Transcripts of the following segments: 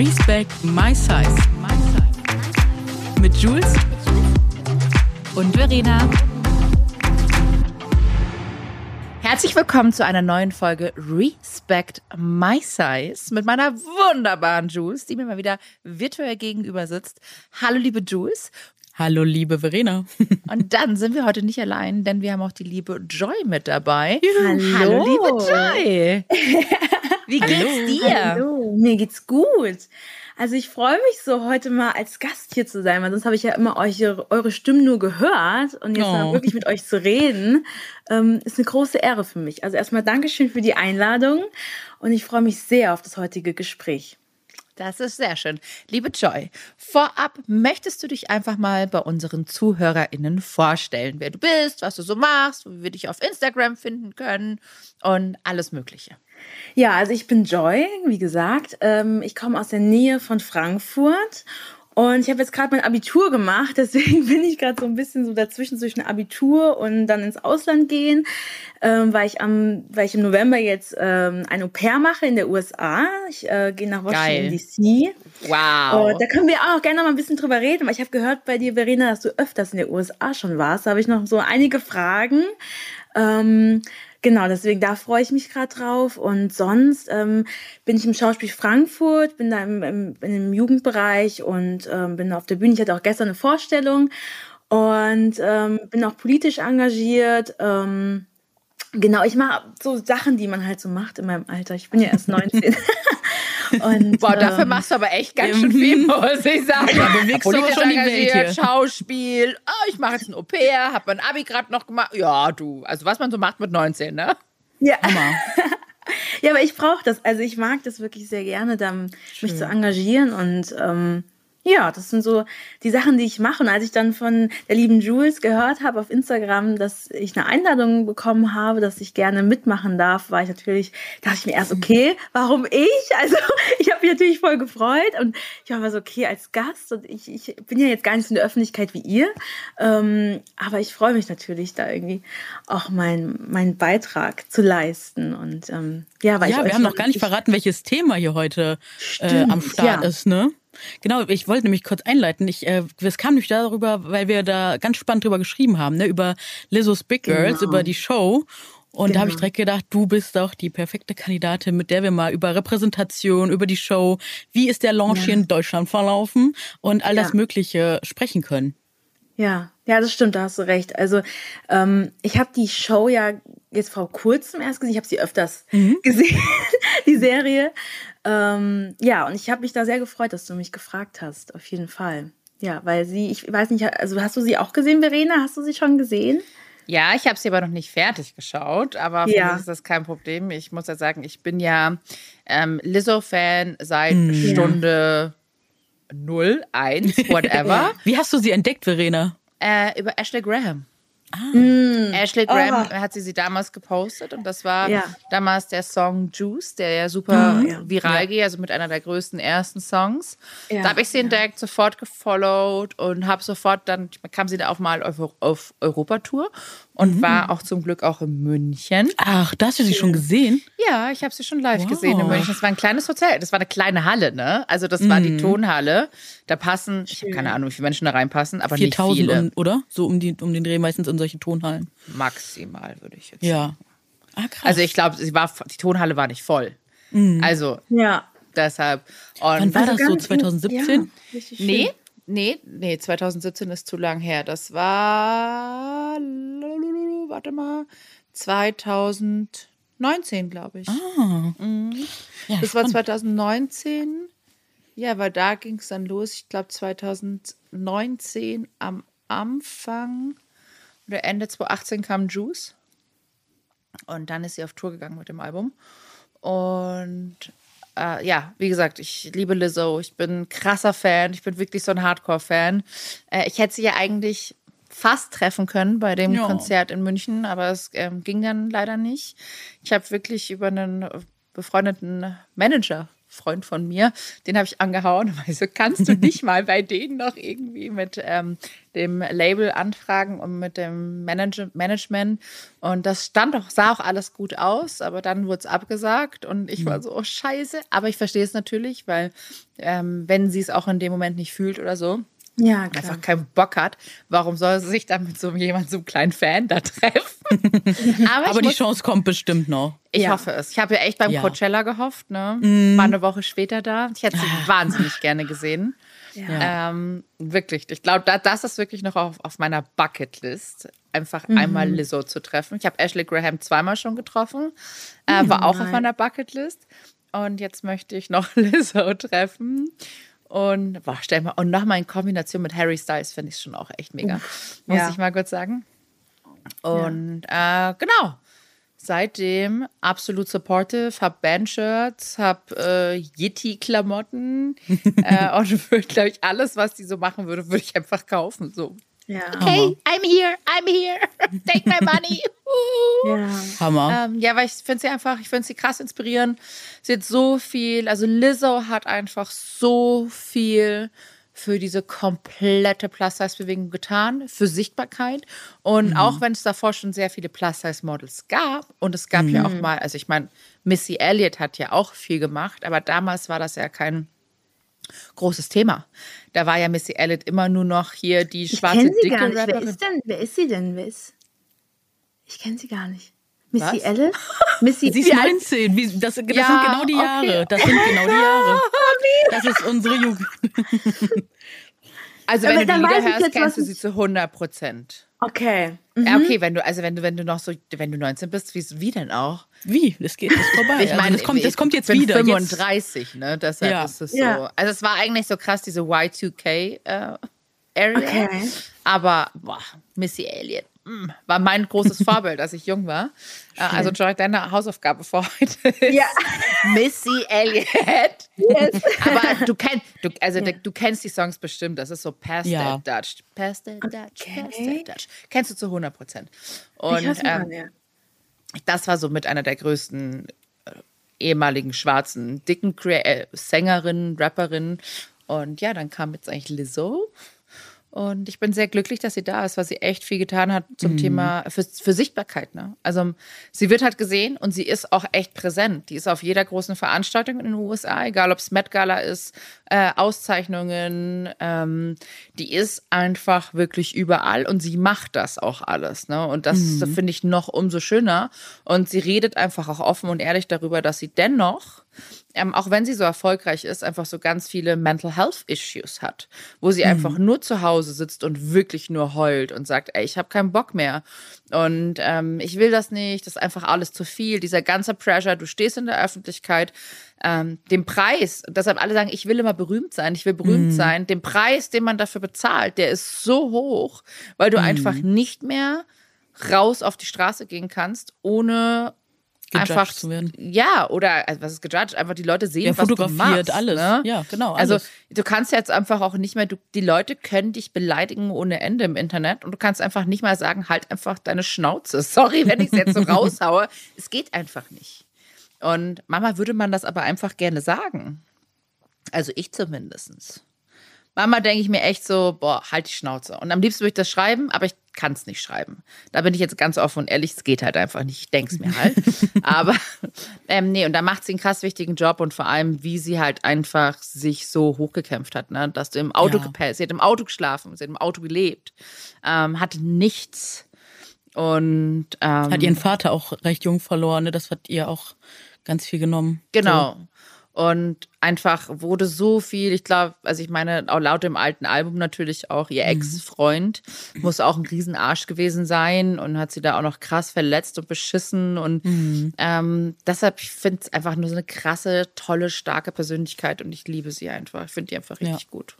Respect My Size. Mit Jules und Verena. Herzlich willkommen zu einer neuen Folge Respect My Size mit meiner wunderbaren Jules, die mir mal wieder virtuell gegenüber sitzt. Hallo, liebe Jules. Hallo, liebe Verena. Und dann sind wir heute nicht allein, denn wir haben auch die liebe Joy mit dabei. Hallo, Hallo liebe Joy. Wie geht's Hallo. dir? Hallo, mir geht's gut. Also ich freue mich so, heute mal als Gast hier zu sein, weil sonst habe ich ja immer euch, eure Stimmen nur gehört und jetzt Oh. mal wirklich mit euch zu reden, ähm, ist eine große Ehre für mich. Also erstmal Dankeschön für die Einladung und ich freue mich sehr auf das heutige Gespräch. Das ist sehr schön. Liebe Joy, vorab möchtest du dich einfach mal bei unseren ZuhörerInnen vorstellen, wer du bist, was du so machst, wie wir dich auf Instagram finden können und alles Mögliche. Ja, also ich bin Joy, wie gesagt. Ähm, ich komme aus der Nähe von Frankfurt und ich habe jetzt gerade mein Abitur gemacht, deswegen bin ich gerade so ein bisschen so dazwischen zwischen Abitur und dann ins Ausland gehen, ähm, weil ich am, weil ich im November jetzt ähm, ein Au pair mache in der USA. Ich äh, gehe nach. Washington DC. Wow. Und da können wir auch gerne noch mal ein bisschen drüber reden, weil ich habe gehört bei dir, Verena, dass du öfters in der USA schon warst. Da habe ich noch so einige Fragen. Ähm, genau, deswegen da freue ich mich gerade drauf. Und sonst ähm, bin ich im Schauspiel Frankfurt, bin da im, im, im Jugendbereich und ähm, bin auf der Bühne. Ich hatte auch gestern eine Vorstellung und ähm, bin auch politisch engagiert. Ähm, genau, ich mache so Sachen, die man halt so macht in meinem Alter. Ich bin ja erst 19. und, Boah, dafür ähm, machst du aber echt ganz schön viel, muss ich sagen. Da bewegst du schon die Welt engagiert, hier. Schauspiel, oh, ich mache jetzt ein Au-pair, hab mein Abi gerade noch gemacht. Ja, du, also was man so macht mit 19, ne? Ja. Hammer. Ja, aber ich brauche das. Also ich mag das wirklich sehr gerne, da, mich zu engagieren. Und ähm, ja, das sind so die Sachen, die ich mache. Und als ich dann von der lieben Jules gehört habe auf Instagram, dass ich eine Einladung bekommen habe, dass ich gerne mitmachen darf, war ich natürlich, dachte ich mir erst, okay, warum ich? Also ich habe mich natürlich voll gefreut und ich war so, okay, als Gast und ich, ich bin ja jetzt gar nicht so in der Öffentlichkeit wie ihr, ähm, aber ich freue mich natürlich, da irgendwie auch meinen meinen Beitrag zu leisten und ähm, ja, weil ich Ja, wir euch haben noch gar nicht ich- verraten, welches Thema hier heute äh, Stimmt, am Start ja. ist, ne? Genau, ich wollte nämlich kurz einleiten. Ich, äh, es kam nämlich darüber, weil wir da ganz spannend drüber geschrieben haben, ne? Über Lizzo's Big Girls, Genau. über die Show. Und da habe ich Genau. direkt gedacht, du bist doch die perfekte Kandidatin, mit der wir mal über Repräsentation, über die Show, wie ist der Launch hier in Deutschland verlaufen und all das Ja. Mögliche sprechen können. Ja, ja, das stimmt, da hast du recht. Also ähm, ich habe die Show ja jetzt vor kurzem erst gesehen. Ich habe sie öfters gesehen, die Serie. Ähm, ja, und ich habe mich da sehr gefreut, dass du mich gefragt hast, auf jeden Fall. Ja, weil sie, ich weiß nicht, also hast du sie auch gesehen, Verena? Hast du sie schon gesehen? Ja, ich habe sie aber noch nicht fertig geschaut, aber für Ja. mich ist das kein Problem. Ich muss ja sagen, ich bin ja ähm, Lizzo-Fan seit Mhm. Stunde 0, 1, whatever, Wie hast du sie entdeckt, Verena? äh, über Ashley Graham. Ah. Ashley Graham Oh. hat sie sie damals gepostet und das war Ja. damals der Song Juice, der ja super Ja. viral geht, also mit einer der größten ersten Songs. Ja, Da habe ich sie entdeckt, sofort gefollowt und habe sofort dann kam sie da auch mal auf, auf Europatour und Mhm. war auch zum Glück auch in München. Ach, da hast du sie schon gesehen? Ja, ich habe sie schon live Wow. gesehen in München. Das war ein kleines Hotel. Das war eine kleine Halle, ne? Also das war Mhm. die Tonhalle. Da passen, ich habe keine Ahnung, wie viele Menschen da reinpassen, aber nicht 4000, viele. um, oder? So um, die, um den Dreh meistens in solche Tonhallen. Maximal, würde ich jetzt Ja. Ah, krass. Also ich glaube, sie war die Tonhalle war nicht voll. Also Ja. deshalb. Wann Und war Also das so? ganz- 2017? Ja, nee, nee, nee, 2017 ist zu lang her. Das war warte mal 2019, glaube ich. Ah. Ja, Das war spannend. 2019. Ja, weil da ging es dann los. Ich glaube 2019 am Anfang oder Ende 2018 kam Juice. Und dann ist sie auf Tour gegangen mit dem Album. Und äh, ja, wie gesagt, ich liebe Lizzo. Ich bin ein krasser Fan. Ich bin wirklich so ein Hardcore-Fan. Äh, ich hätte sie ja eigentlich fast treffen können bei dem Ja. Konzert in München, aber es ähm, ging dann leider nicht. Ich habe wirklich über einen befreundeten Manager Freund von mir, den habe ich angehauen. Also kannst du nicht mal bei denen noch irgendwie mit ähm, dem Label anfragen und mit dem Manage Management. Und das stand auch, sah auch alles gut aus, aber dann wurde es abgesagt und ich war mhm. so, oh scheiße. Aber ich verstehe es natürlich, weil ähm, wenn sie es auch in dem Moment nicht fühlt oder so, ja, klar. einfach keinen Bock hat, warum soll sie sich dann mit so jemandem, so einem kleinen Fan da treffen? Aber, Aber die muss, Chance kommt bestimmt noch. Ich ja. hoffe es. Ich habe ja echt beim ja. Coachella gehofft, ne? Mm. War eine Woche später da. Ich hätte sie ah. wahnsinnig gerne gesehen. Ja. Ähm, wirklich. Ich glaube, da, das ist wirklich noch auf, auf meiner Bucketlist, einfach mhm. einmal Lizzo zu treffen. Ich habe Ashley Graham zweimal schon getroffen, äh, war auch auf meiner Bucketlist. Und jetzt möchte ich noch Lizzo treffen. Und boah, stell mal, und nochmal in Kombination mit Harry Styles finde ich schon auch echt mega. Uff, muss ja. ich mal kurz sagen. Und ja. äh, genau. Seitdem absolut supportive, hab Bandshirts, hab äh, Yeti-Klamotten äh, und würde, glaube ich, alles, was die so machen würde, würde ich einfach kaufen. So. Ja. Okay, I'm here, I'm here. Take my money. ja. Hammer. Ähm, ja, weil ich finde sie einfach, ich finde sie krass inspirierend. Sie hat so viel, also Lizzo hat einfach so viel für diese komplette Plus-Size-Bewegung getan, für Sichtbarkeit. Und mhm. auch wenn es davor schon sehr viele Plus-Size-Models gab, und es gab mhm. ja auch mal, also ich meine, Missy Elliott hat ja auch viel gemacht, aber damals war das ja kein großes Thema. Da war ja Missy Elliott immer nur noch hier die schwarze ich dicke gar nicht. Rapperin. Wer ist, denn, wer ist sie denn, Miss? Ich kenne sie gar nicht. Missy Was? Elliott? Missy sie ist 19. Wie, das, das ja, sind genau die Jahre. Okay. Das sind genau die Jahre. Das ist unsere Jugend. Also wenn Aber du die Lieder hörst, kennst du sie zu 100 Prozent. Okay. Mhm. Ja, okay, wenn du, also wenn du, wenn du noch so, wenn du 19 bist, wie, wie denn auch? Wie? Das geht ist vorbei. Ich meine, also das, kommt, das kommt jetzt ich bin wieder. 35, jetzt. ne? Deshalb ja. ist es so. Ja. Also es war eigentlich so krass, diese Y2K äh, Area. Okay. Aber boah, Missy Elliott war mein großes Vorbild, als ich jung war. Äh, Schön. Also Joy, deine Hausaufgabe vor heute ist ja. Missy Elliott. Yes. Aber du kennst, du, also ja. du kennst die Songs bestimmt. Das ist so Past ja. That Dutch, Past That Dutch, okay. Past That Dutch. Kennst du zu 100 Prozent. Und ich ähm, das war so mit einer der größten äh, ehemaligen schwarzen, dicken äh, Sängerinnen, Rapperinnen. Und ja, dann kam jetzt eigentlich Lizzo und ich bin sehr glücklich, dass sie da ist, weil sie echt viel getan hat zum mhm. Thema für, für Sichtbarkeit. Ne? Also sie wird halt gesehen und sie ist auch echt präsent. Die ist auf jeder großen Veranstaltung in den USA, egal ob es Met Gala ist, äh, Auszeichnungen. Ähm, die ist einfach wirklich überall und sie macht das auch alles. Ne? Und das mhm. finde ich noch umso schöner. Und sie redet einfach auch offen und ehrlich darüber, dass sie dennoch ähm, auch wenn sie so erfolgreich ist, einfach so ganz viele Mental Health Issues hat, wo sie mhm. einfach nur zu Hause sitzt und wirklich nur heult und sagt, ey, ich habe keinen Bock mehr und ähm, ich will das nicht, das ist einfach alles zu viel, dieser ganze Pressure, du stehst in der Öffentlichkeit, ähm, den Preis, deshalb alle sagen, ich will immer berühmt sein, ich will berühmt mhm. sein, den Preis, den man dafür bezahlt, der ist so hoch, weil du mhm. einfach nicht mehr raus auf die Straße gehen kannst, ohne einfach zu werden. Ja, oder also was ist gejudged? Einfach die Leute sehen, ja, was du machst. alles. Ne? Ja, genau. Also, alles. Also du kannst jetzt einfach auch nicht mehr, du, die Leute können dich beleidigen ohne Ende im Internet und du kannst einfach nicht mal sagen, halt einfach deine Schnauze. Sorry, wenn ich es jetzt so raushaue. Es geht einfach nicht. Und Mama würde man das aber einfach gerne sagen. Also ich zumindest. Manchmal denke ich mir echt so, boah, halt die Schnauze. Und am liebsten würde ich das schreiben, aber ich kann es nicht schreiben. Da bin ich jetzt ganz offen und ehrlich, es geht halt einfach nicht. Ich denke es mir halt. aber ähm, nee, und da macht sie einen krass wichtigen Job und vor allem, wie sie halt einfach sich so hochgekämpft hat. Ne? Dass du im Auto ja. gepellt, sie hat im Auto geschlafen, sie hat im Auto gelebt, ähm, hatte nichts. Und ähm, hat ihren Vater auch recht jung verloren, ne? Das hat ihr auch ganz viel genommen. Genau. So. Und einfach wurde so viel, ich glaube, also ich meine, auch laut dem alten Album natürlich auch, ihr mhm. Ex-Freund muss auch ein Riesenarsch gewesen sein und hat sie da auch noch krass verletzt und beschissen. Und mhm. ähm, deshalb, ich finde es einfach nur so eine krasse, tolle, starke Persönlichkeit und ich liebe sie einfach. Ich finde die einfach richtig ja. gut.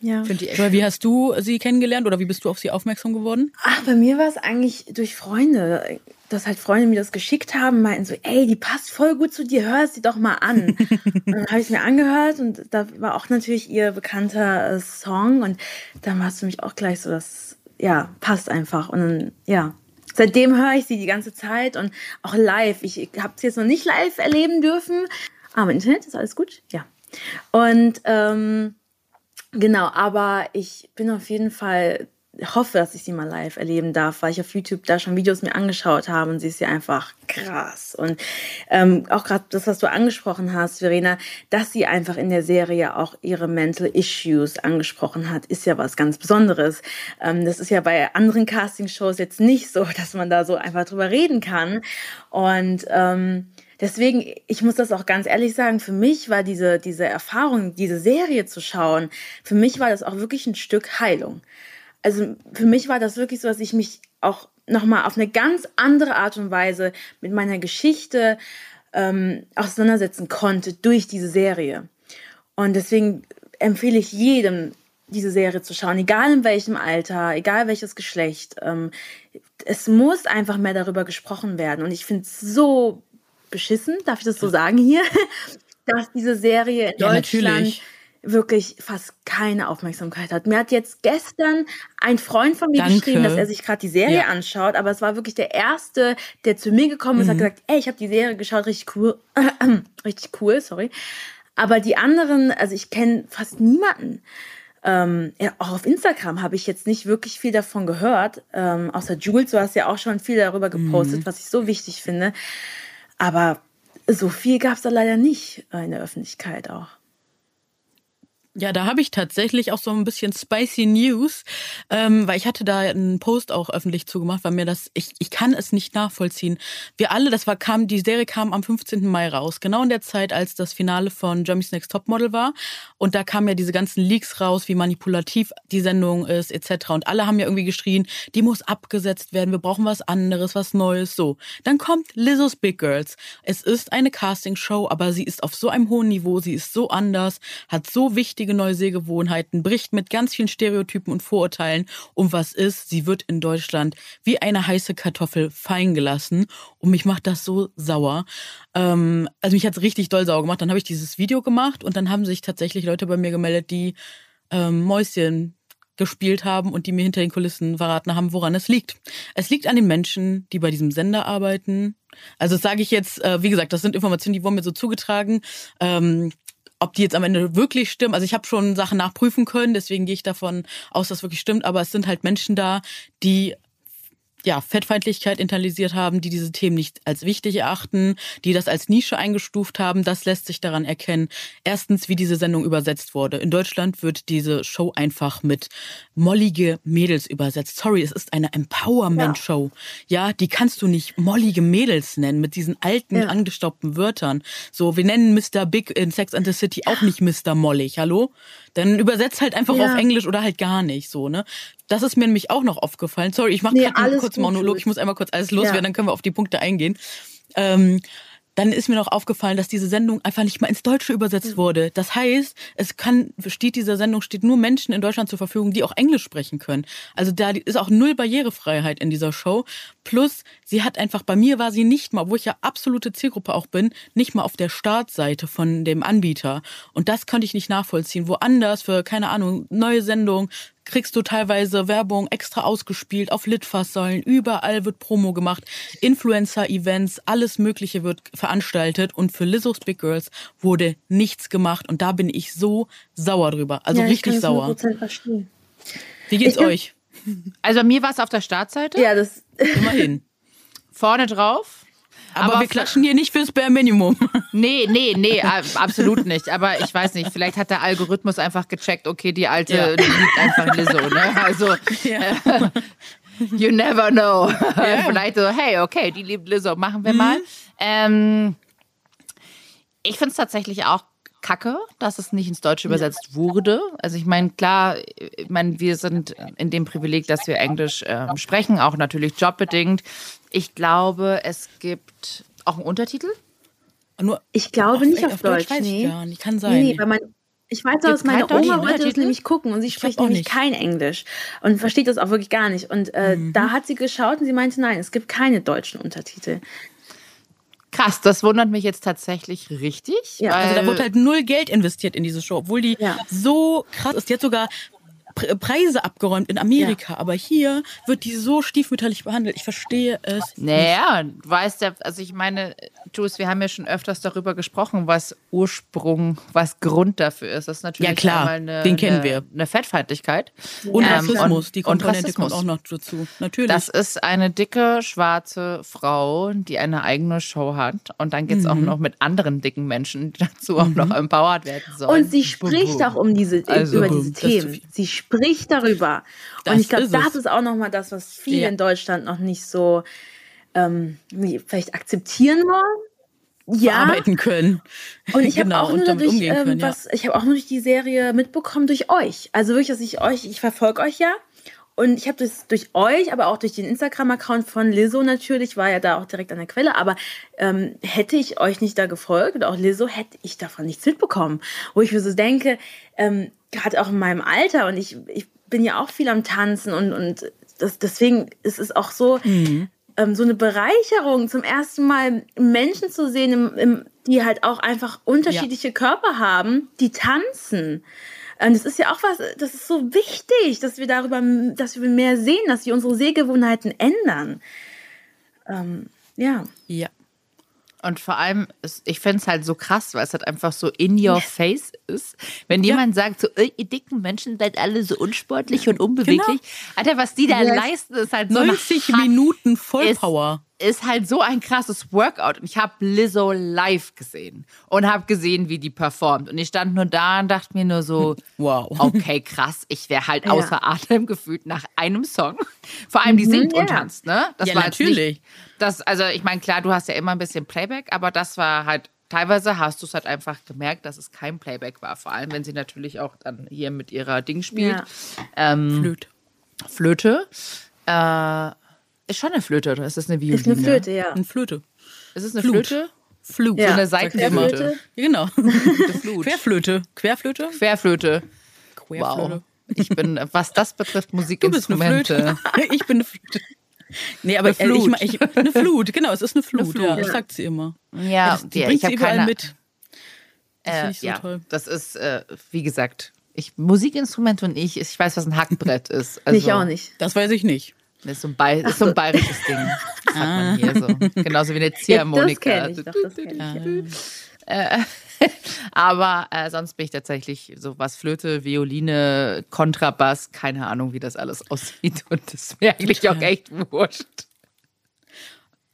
Ja. Joy, wie hast du sie kennengelernt oder wie bist du auf sie aufmerksam geworden? Ach, bei mir war es eigentlich durch Freunde. Dass halt Freunde mir das geschickt haben, meinten so, ey, die passt voll gut zu dir, hör sie doch mal an. und dann habe ich es mir angehört und da war auch natürlich ihr bekannter äh, Song und dann war es für mich auch gleich so, das, ja, passt einfach. Und dann, ja, seitdem höre ich sie die ganze Zeit und auch live. Ich habe es jetzt noch nicht live erleben dürfen, Ah, mein Internet ist alles gut? Ja. Und ähm, genau, aber ich bin auf jeden Fall hoffe, dass ich sie mal live erleben darf, weil ich auf YouTube da schon Videos mir angeschaut habe und sie ist ja einfach krass. Und ähm, auch gerade das, was du angesprochen hast, Verena, dass sie einfach in der Serie auch ihre Mental Issues angesprochen hat, ist ja was ganz Besonderes. Ähm, das ist ja bei anderen Castingshows jetzt nicht so, dass man da so einfach drüber reden kann. Und ähm, deswegen, ich muss das auch ganz ehrlich sagen, für mich war diese, diese Erfahrung, diese Serie zu schauen, für mich war das auch wirklich ein Stück Heilung also für mich war das wirklich so, dass ich mich auch nochmal auf eine ganz andere Art und Weise mit meiner Geschichte ähm, auseinandersetzen konnte durch diese Serie. Und deswegen empfehle ich jedem, diese Serie zu schauen, egal in welchem Alter, egal welches Geschlecht. Ähm, es muss einfach mehr darüber gesprochen werden. Und ich finde es so beschissen, darf ich das so sagen hier, dass diese Serie in ja, Deutschland natürlich wirklich fast keine Aufmerksamkeit hat. Mir hat jetzt gestern ein Freund von mir Danke. geschrieben, dass er sich gerade die Serie ja. anschaut, aber es war wirklich der erste, der zu mir gekommen ist, mhm. hat gesagt, ey, ich habe die Serie geschaut, richtig cool, richtig cool, sorry. Aber die anderen, also ich kenne fast niemanden. Ähm, ja, auch auf Instagram habe ich jetzt nicht wirklich viel davon gehört, ähm, außer Jules, du hast ja auch schon viel darüber gepostet, mhm. was ich so wichtig finde. Aber so viel gab es da leider nicht in der Öffentlichkeit auch. Ja, da habe ich tatsächlich auch so ein bisschen spicy News, ähm, weil ich hatte da einen Post auch öffentlich zugemacht, weil mir das, ich, ich kann es nicht nachvollziehen. Wir alle, das war, kam, die Serie kam am 15. Mai raus, genau in der Zeit, als das Finale von Jeremy's Next Topmodel war. Und da kamen ja diese ganzen Leaks raus, wie manipulativ die Sendung ist, etc. Und alle haben ja irgendwie geschrien, die muss abgesetzt werden, wir brauchen was anderes, was Neues, so. Dann kommt Lizzo's Big Girls. Es ist eine Castingshow, aber sie ist auf so einem hohen Niveau, sie ist so anders, hat so wichtig wichtige neue Sehgewohnheiten, bricht mit ganz vielen Stereotypen und Vorurteilen um was ist. Sie wird in Deutschland wie eine heiße Kartoffel fallen gelassen und mich macht das so sauer. Ähm, also mich hat's richtig doll sauer gemacht. Dann habe ich dieses Video gemacht und dann haben sich tatsächlich Leute bei mir gemeldet, die ähm, Mäuschen gespielt haben und die mir hinter den Kulissen verraten haben, woran es liegt. Es liegt an den Menschen, die bei diesem Sender arbeiten. Also das sage ich jetzt, äh, wie gesagt, das sind Informationen, die wurden mir so zugetragen. Ähm, ob die jetzt am Ende wirklich stimmen. Also ich habe schon Sachen nachprüfen können, deswegen gehe ich davon aus, dass wirklich stimmt. Aber es sind halt Menschen da, die ja, Fettfeindlichkeit internalisiert haben, die diese Themen nicht als wichtig erachten, die das als Nische eingestuft haben, das lässt sich daran erkennen. Erstens, wie diese Sendung übersetzt wurde. In Deutschland wird diese Show einfach mit mollige Mädels übersetzt. Sorry, es ist eine Empowerment-Show. Ja. ja. die kannst du nicht mollige Mädels nennen mit diesen alten, ja. angestaubten Wörtern. So, wir nennen Mr. Big in Sex and the City auch nicht Mr. Mollig, hallo? Dann übersetzt halt einfach ja. auf Englisch oder halt gar nicht so, ne? Das ist mir nämlich auch noch aufgefallen. Sorry, ich mache nee, gerade einen kurzen Monolog. Ich muss einmal kurz alles loswerden, ja. dann können wir auf die Punkte eingehen. Ähm, dann ist mir noch aufgefallen, dass diese Sendung einfach nicht mal ins Deutsche übersetzt wurde. Das heißt, es kann, steht dieser Sendung, steht nur Menschen in Deutschland zur Verfügung, die auch Englisch sprechen können. Also da ist auch null Barrierefreiheit in dieser Show. Plus, sie hat einfach, bei mir war sie nicht mal, wo ich ja absolute Zielgruppe auch bin, nicht mal auf der Startseite von dem Anbieter. Und das konnte ich nicht nachvollziehen. Woanders für, keine Ahnung, neue Sendung, kriegst du teilweise Werbung extra ausgespielt auf Litfaßsäulen, überall wird Promo gemacht, Influencer-Events, alles Mögliche wird veranstaltet und für Lizzo's Big Girls wurde nichts gemacht und da bin ich so sauer drüber, also ja, richtig sauer. Wie geht's ich euch? Also mir war es auf der Startseite. Ja, das immerhin. Vorne drauf aber, aber wir klatschen hier nicht fürs Bare Minimum. Nee, nee, nee, absolut nicht. Aber ich weiß nicht, vielleicht hat der Algorithmus einfach gecheckt, okay, die alte ja. liebt einfach Lizzo, ne? Also, ja. you never know. Ja. vielleicht so, hey, okay, die liebt Lizzo, machen wir mhm. mal. Ähm, ich finde es tatsächlich auch kacke, dass es nicht ins Deutsche übersetzt wurde. Also ich meine, klar, ich meine, wir sind in dem Privileg, dass wir Englisch äh, sprechen, auch natürlich jobbedingt. Ich glaube, es gibt auch einen Untertitel. Nur, ich glaube nicht auf, auf Deutsch. Deutsch nee. gar nicht. Kann sein. Nee, weil mein, ich weiß, dass meine Oma wollte das nämlich gucken und sie ich spricht nämlich nicht. kein Englisch und versteht das auch wirklich gar nicht. Und äh, mhm. da hat sie geschaut und sie meinte, nein, es gibt keine deutschen Untertitel. Krass, das wundert mich jetzt tatsächlich richtig. Ja, also da wurde halt null Geld investiert in diese Show, obwohl die ja. so krass ist. Die hat sogar Preise abgeräumt in Amerika, ja. aber hier wird die so stiefmütterlich behandelt. Ich verstehe es. Naja, du weißt ja, also ich meine, Jules, wir haben ja schon öfters darüber gesprochen, was Ursprung, was Grund dafür ist. Das ist natürlich ja, klar, eine, den kennen eine, wir. eine Fettfeindlichkeit. Und ähm, Rassismus, und, die Komponente Rassismus. kommt auch noch dazu. Natürlich. Das ist eine dicke, schwarze Frau, die eine eigene Show hat. Und dann geht es mhm. auch noch mit anderen dicken Menschen, die dazu auch mhm. noch empowered werden sollen. Und sie spricht auch um diese, also, über diese Themen. Sie spricht darüber. Das und ich glaube, das ist auch nochmal das, was viele ja. in Deutschland noch nicht so ähm, vielleicht akzeptieren wollen. Ja. Arbeiten können. Und ich genau, habe auch, nur ähm, ja. ich hab auch nur durch die Serie mitbekommen, durch euch. Also wirklich, dass ich euch, ich verfolge euch ja. Und ich habe das durch euch, aber auch durch den Instagram-Account von Lizzo natürlich, war ja da auch direkt an der Quelle. Aber ähm, hätte ich euch nicht da gefolgt oder auch Lizzo, hätte ich davon nichts mitbekommen. Wo ich mir so denke, ähm, gerade auch in meinem Alter und ich, ich bin ja auch viel am Tanzen und, und das, deswegen ist es auch so, mhm. ähm, so eine Bereicherung, zum ersten Mal Menschen zu sehen, im, im, die halt auch einfach unterschiedliche ja. Körper haben, die tanzen. Und das ist ja auch was, das ist so wichtig, dass wir darüber, dass wir mehr sehen, dass wir unsere Sehgewohnheiten ändern. Ähm, ja. Ja. Und vor allem, ich finde es halt so krass, weil es halt einfach so in your face ist. Wenn ja. jemand sagt, so, ihr dicken Menschen seid alle so unsportlich und unbeweglich. Genau. Alter, was die da yes. leisten, ist halt so 90 Minuten Vollpower. Ist, halt so ein krasses Workout. Und ich habe Lizzo live gesehen und habe gesehen, wie die performt. Und ich stand nur da und dachte mir nur so, wow, okay, krass. Ich wäre halt ja. außer Atem gefühlt nach einem Song. Vor allem, die mhm, singt ja. und tanzt, ne? Das ja, war natürlich. Nicht, das, also ich meine, klar, du hast ja immer ein bisschen Playback, aber das war halt teilweise hast du es halt einfach gemerkt, dass es kein Playback war. Vor allem, wenn sie natürlich auch dann hier mit ihrer Ding spielt. Ja. Ähm, Flöte. Flöte. Äh, ist schon eine Flöte, oder ist das eine Violine? Ist eine Flöte, ja. Eine Flöte. Ist es eine Flut. Flöte? Flut. Ja. So eine Seitenflöte. Genau. Querflöte. Querflöte? Querflöte. Querflöte. Wow. Ich bin, was das betrifft, Musikinstrumente. Du bist eine Flöte. ich bin eine Flöte. Nee, aber eine Flut. Ich, ich, eine Flut, genau, es ist eine Flut, eine Flut ja, das sagt sie immer. Ja, das, die ja, bringt ich habe keine mit. Das äh, ich so ja, toll. Das ist, äh, wie gesagt, ich, Musikinstrumente und ich, ich weiß, was ein Hackbrett ist. Also, ich auch nicht. Das weiß ich nicht. Das ist so ein, Bay so ein bayerisches Ding. Das hat man hier so. Genauso wie eine Ziehharmonika. Ja, das kenne ich, doch, das kenn ich. Äh, aber äh, sonst bin ich tatsächlich so was Flöte, Violine, Kontrabass, keine Ahnung, wie das alles aussieht. Und das ist mir eigentlich auch echt wurscht.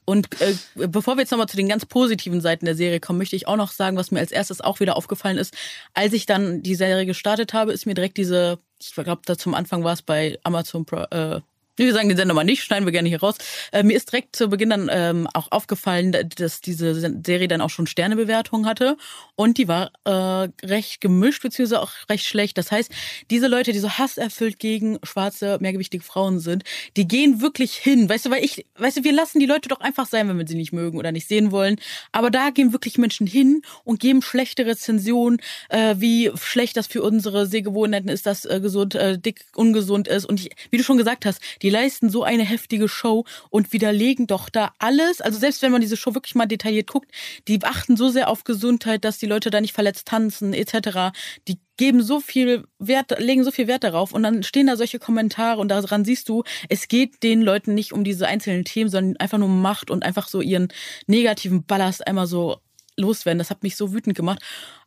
Und äh, bevor wir jetzt nochmal zu den ganz positiven Seiten der Serie kommen, möchte ich auch noch sagen, was mir als erstes auch wieder aufgefallen ist. Als ich dann die Serie gestartet habe, ist mir direkt diese, ich glaube, da zum Anfang war es bei Amazon Pro, äh, wir sagen den Sender mal nicht, schneiden wir gerne hier raus. Äh, mir ist direkt zu Beginn dann ähm, auch aufgefallen, dass diese Serie dann auch schon Sternebewertungen hatte und die war äh, recht gemischt beziehungsweise auch recht schlecht. Das heißt, diese Leute, die so hasserfüllt gegen schwarze, mehrgewichtige Frauen sind, die gehen wirklich hin. Weißt du, weil ich, weißt du, wir lassen die Leute doch einfach sein, wenn wir sie nicht mögen oder nicht sehen wollen. Aber da gehen wirklich Menschen hin und geben schlechte Rezensionen, äh, wie schlecht das für unsere Sehgewohnheiten ist, dass äh, gesund, äh, dick, ungesund ist. Und ich, wie du schon gesagt hast, die die leisten so eine heftige Show und widerlegen doch da alles. Also selbst wenn man diese Show wirklich mal detailliert guckt, die achten so sehr auf Gesundheit, dass die Leute da nicht verletzt tanzen etc. Die geben so viel Wert, legen so viel Wert darauf und dann stehen da solche Kommentare und daran siehst du, es geht den Leuten nicht um diese einzelnen Themen, sondern einfach nur um Macht und einfach so ihren negativen Ballast einmal so loswerden. Das hat mich so wütend gemacht.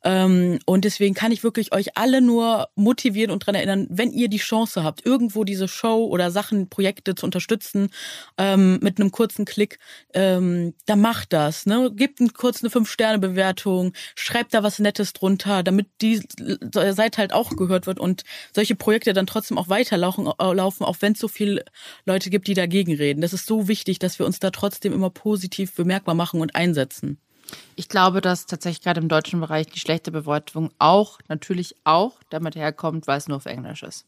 Ähm, und deswegen kann ich wirklich euch alle nur motivieren und dran erinnern, wenn ihr die Chance habt, irgendwo diese Show oder Sachen, Projekte zu unterstützen, ähm, mit einem kurzen Klick, ähm, dann macht das. Ne? Gebt einen, kurz eine Fünf-Sterne-Bewertung, schreibt da was Nettes drunter, damit die Seite halt auch gehört wird und solche Projekte dann trotzdem auch weiterlaufen, äh, laufen, auch wenn es so viele Leute gibt, die dagegen reden. Das ist so wichtig, dass wir uns da trotzdem immer positiv bemerkbar machen und einsetzen. Ich glaube, dass tatsächlich gerade im deutschen Bereich die schlechte Bewertung auch, natürlich auch damit herkommt, weil es nur auf Englisch ist.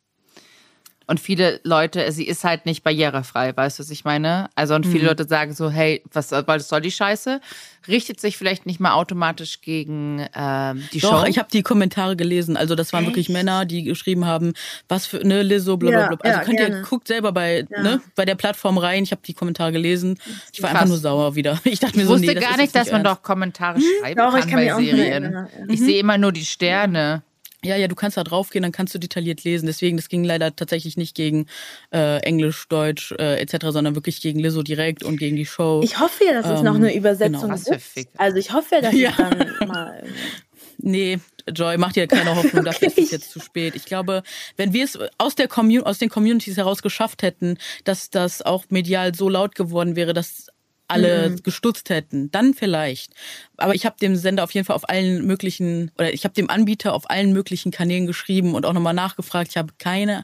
Und viele Leute, sie ist halt nicht barrierefrei, weißt du, was ich meine? Also, und viele mhm. Leute sagen so, hey, was, was soll die Scheiße? richtet sich vielleicht nicht mal automatisch gegen ähm, die Doch, Show. ich habe die Kommentare gelesen. Also das waren Echt? wirklich Männer, die geschrieben haben, was für ne Lizzo, blablabla. Ja, Also ja, könnt gerne. ihr guckt selber bei ja. ne, bei der Plattform rein. Ich habe die Kommentare gelesen. Ich war Krass. einfach nur sauer wieder. Ich dachte mir ich so, wusste nee, gar nicht, dass man ernst. doch Kommentare hm? schreiben doch, kann, kann bei Serien. Ich mhm. sehe immer nur die Sterne. Ja, ja, du kannst da draufgehen, dann kannst du detailliert lesen. Deswegen, das ging leider tatsächlich nicht gegen äh, Englisch, Deutsch äh, etc., sondern wirklich gegen Lizzo direkt und gegen die Show. Ich hoffe ja, dass es noch Ähm, eine Übersetzung genau. Gibt. Also ich hoffe ja, dass Ja. es dann mal. Nee, Joy, mach dir keine Hoffnung, dafür ist es jetzt zu spät. Ich glaube, wenn wir es aus der Commun aus den Communities heraus geschafft hätten, dass das auch medial so laut geworden wäre, dass alle gestutzt hätten, dann vielleicht. Aber ich habe dem Sender auf jeden Fall auf allen möglichen, oder ich habe dem Anbieter auf allen möglichen Kanälen geschrieben und auch nochmal nachgefragt. Ich habe keine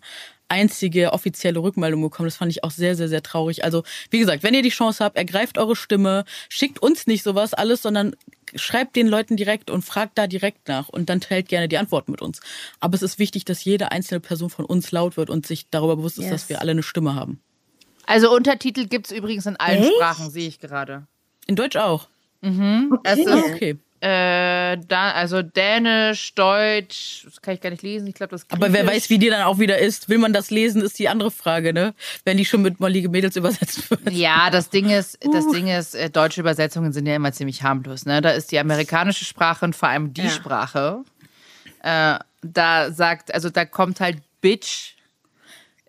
einzige offizielle Rückmeldung bekommen. Das fand ich auch sehr, sehr, sehr traurig. Also, wie gesagt, wenn ihr die Chance habt, ergreift eure Stimme, schickt uns nicht sowas alles, sondern schreibt den Leuten direkt und fragt da direkt nach und dann teilt gerne die Antwort mit uns. Aber es ist wichtig, dass jede einzelne Person von uns laut wird und sich darüber bewusst ist, Yes. dass wir alle eine Stimme haben. Also Untertitel gibt es übrigens in allen Echt? Sprachen, sehe ich gerade. In Deutsch auch. Es Okay. ist Okay. äh, da, also Dänisch, Deutsch, das kann ich gar nicht lesen. Ich glaube, das Aber wer weiß, wie die dann auch wieder ist. Will man das lesen, ist die andere Frage, ne? Wenn die schon mit mollige Mädels übersetzt wird. Ja, das Ding ist, das Ding ist, äh, deutsche Übersetzungen sind ja immer ziemlich harmlos. Ne? Da ist die amerikanische Sprache und vor allem die Ja. Sprache. Äh, da sagt, also da kommt halt Bitch.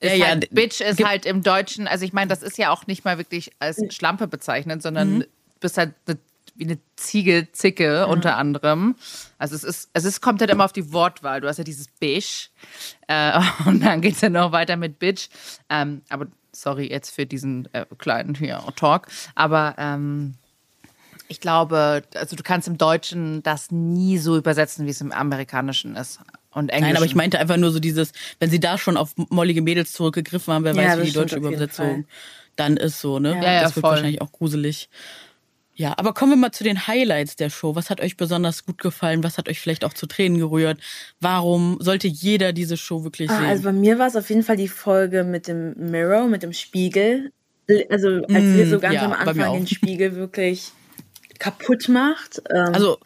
Ist Ja, ja, halt, d- Bitch ist halt im Deutschen, also ich meine, das ist ja auch nicht mal wirklich als Schlampe bezeichnet, sondern bist halt eine, wie eine Ziege, Zicke unter anderem. Also es ist, also es kommt halt immer auf die Wortwahl. Du hast ja dieses Bisch äh, und dann geht's ja noch weiter mit Bitch. Ähm, aber sorry jetzt für diesen äh, kleinen hier, Talk. Aber ähm, ich glaube, also du kannst im Deutschen das nie so übersetzen, wie es im Amerikanischen ist. Und Englisch. Nein, aber ich meinte einfach nur so dieses, wenn sie da schon auf mollige Mädels zurückgegriffen haben, wer Ja, weiß, wie die deutsche Übersetzung dann ist so, ne? Ja, ja, das wird voll. wahrscheinlich auch gruselig. Ja, aber kommen wir mal zu den Highlights der Show. Was hat euch besonders gut gefallen? Was hat euch vielleicht auch zu Tränen gerührt? Warum sollte jeder diese Show wirklich Ah, sehen? also bei mir war es auf jeden Fall die Folge mit dem Mirror, mit dem Spiegel. Also als wir so ganz ja, am Anfang den Spiegel wirklich kaputt macht. Ähm, Also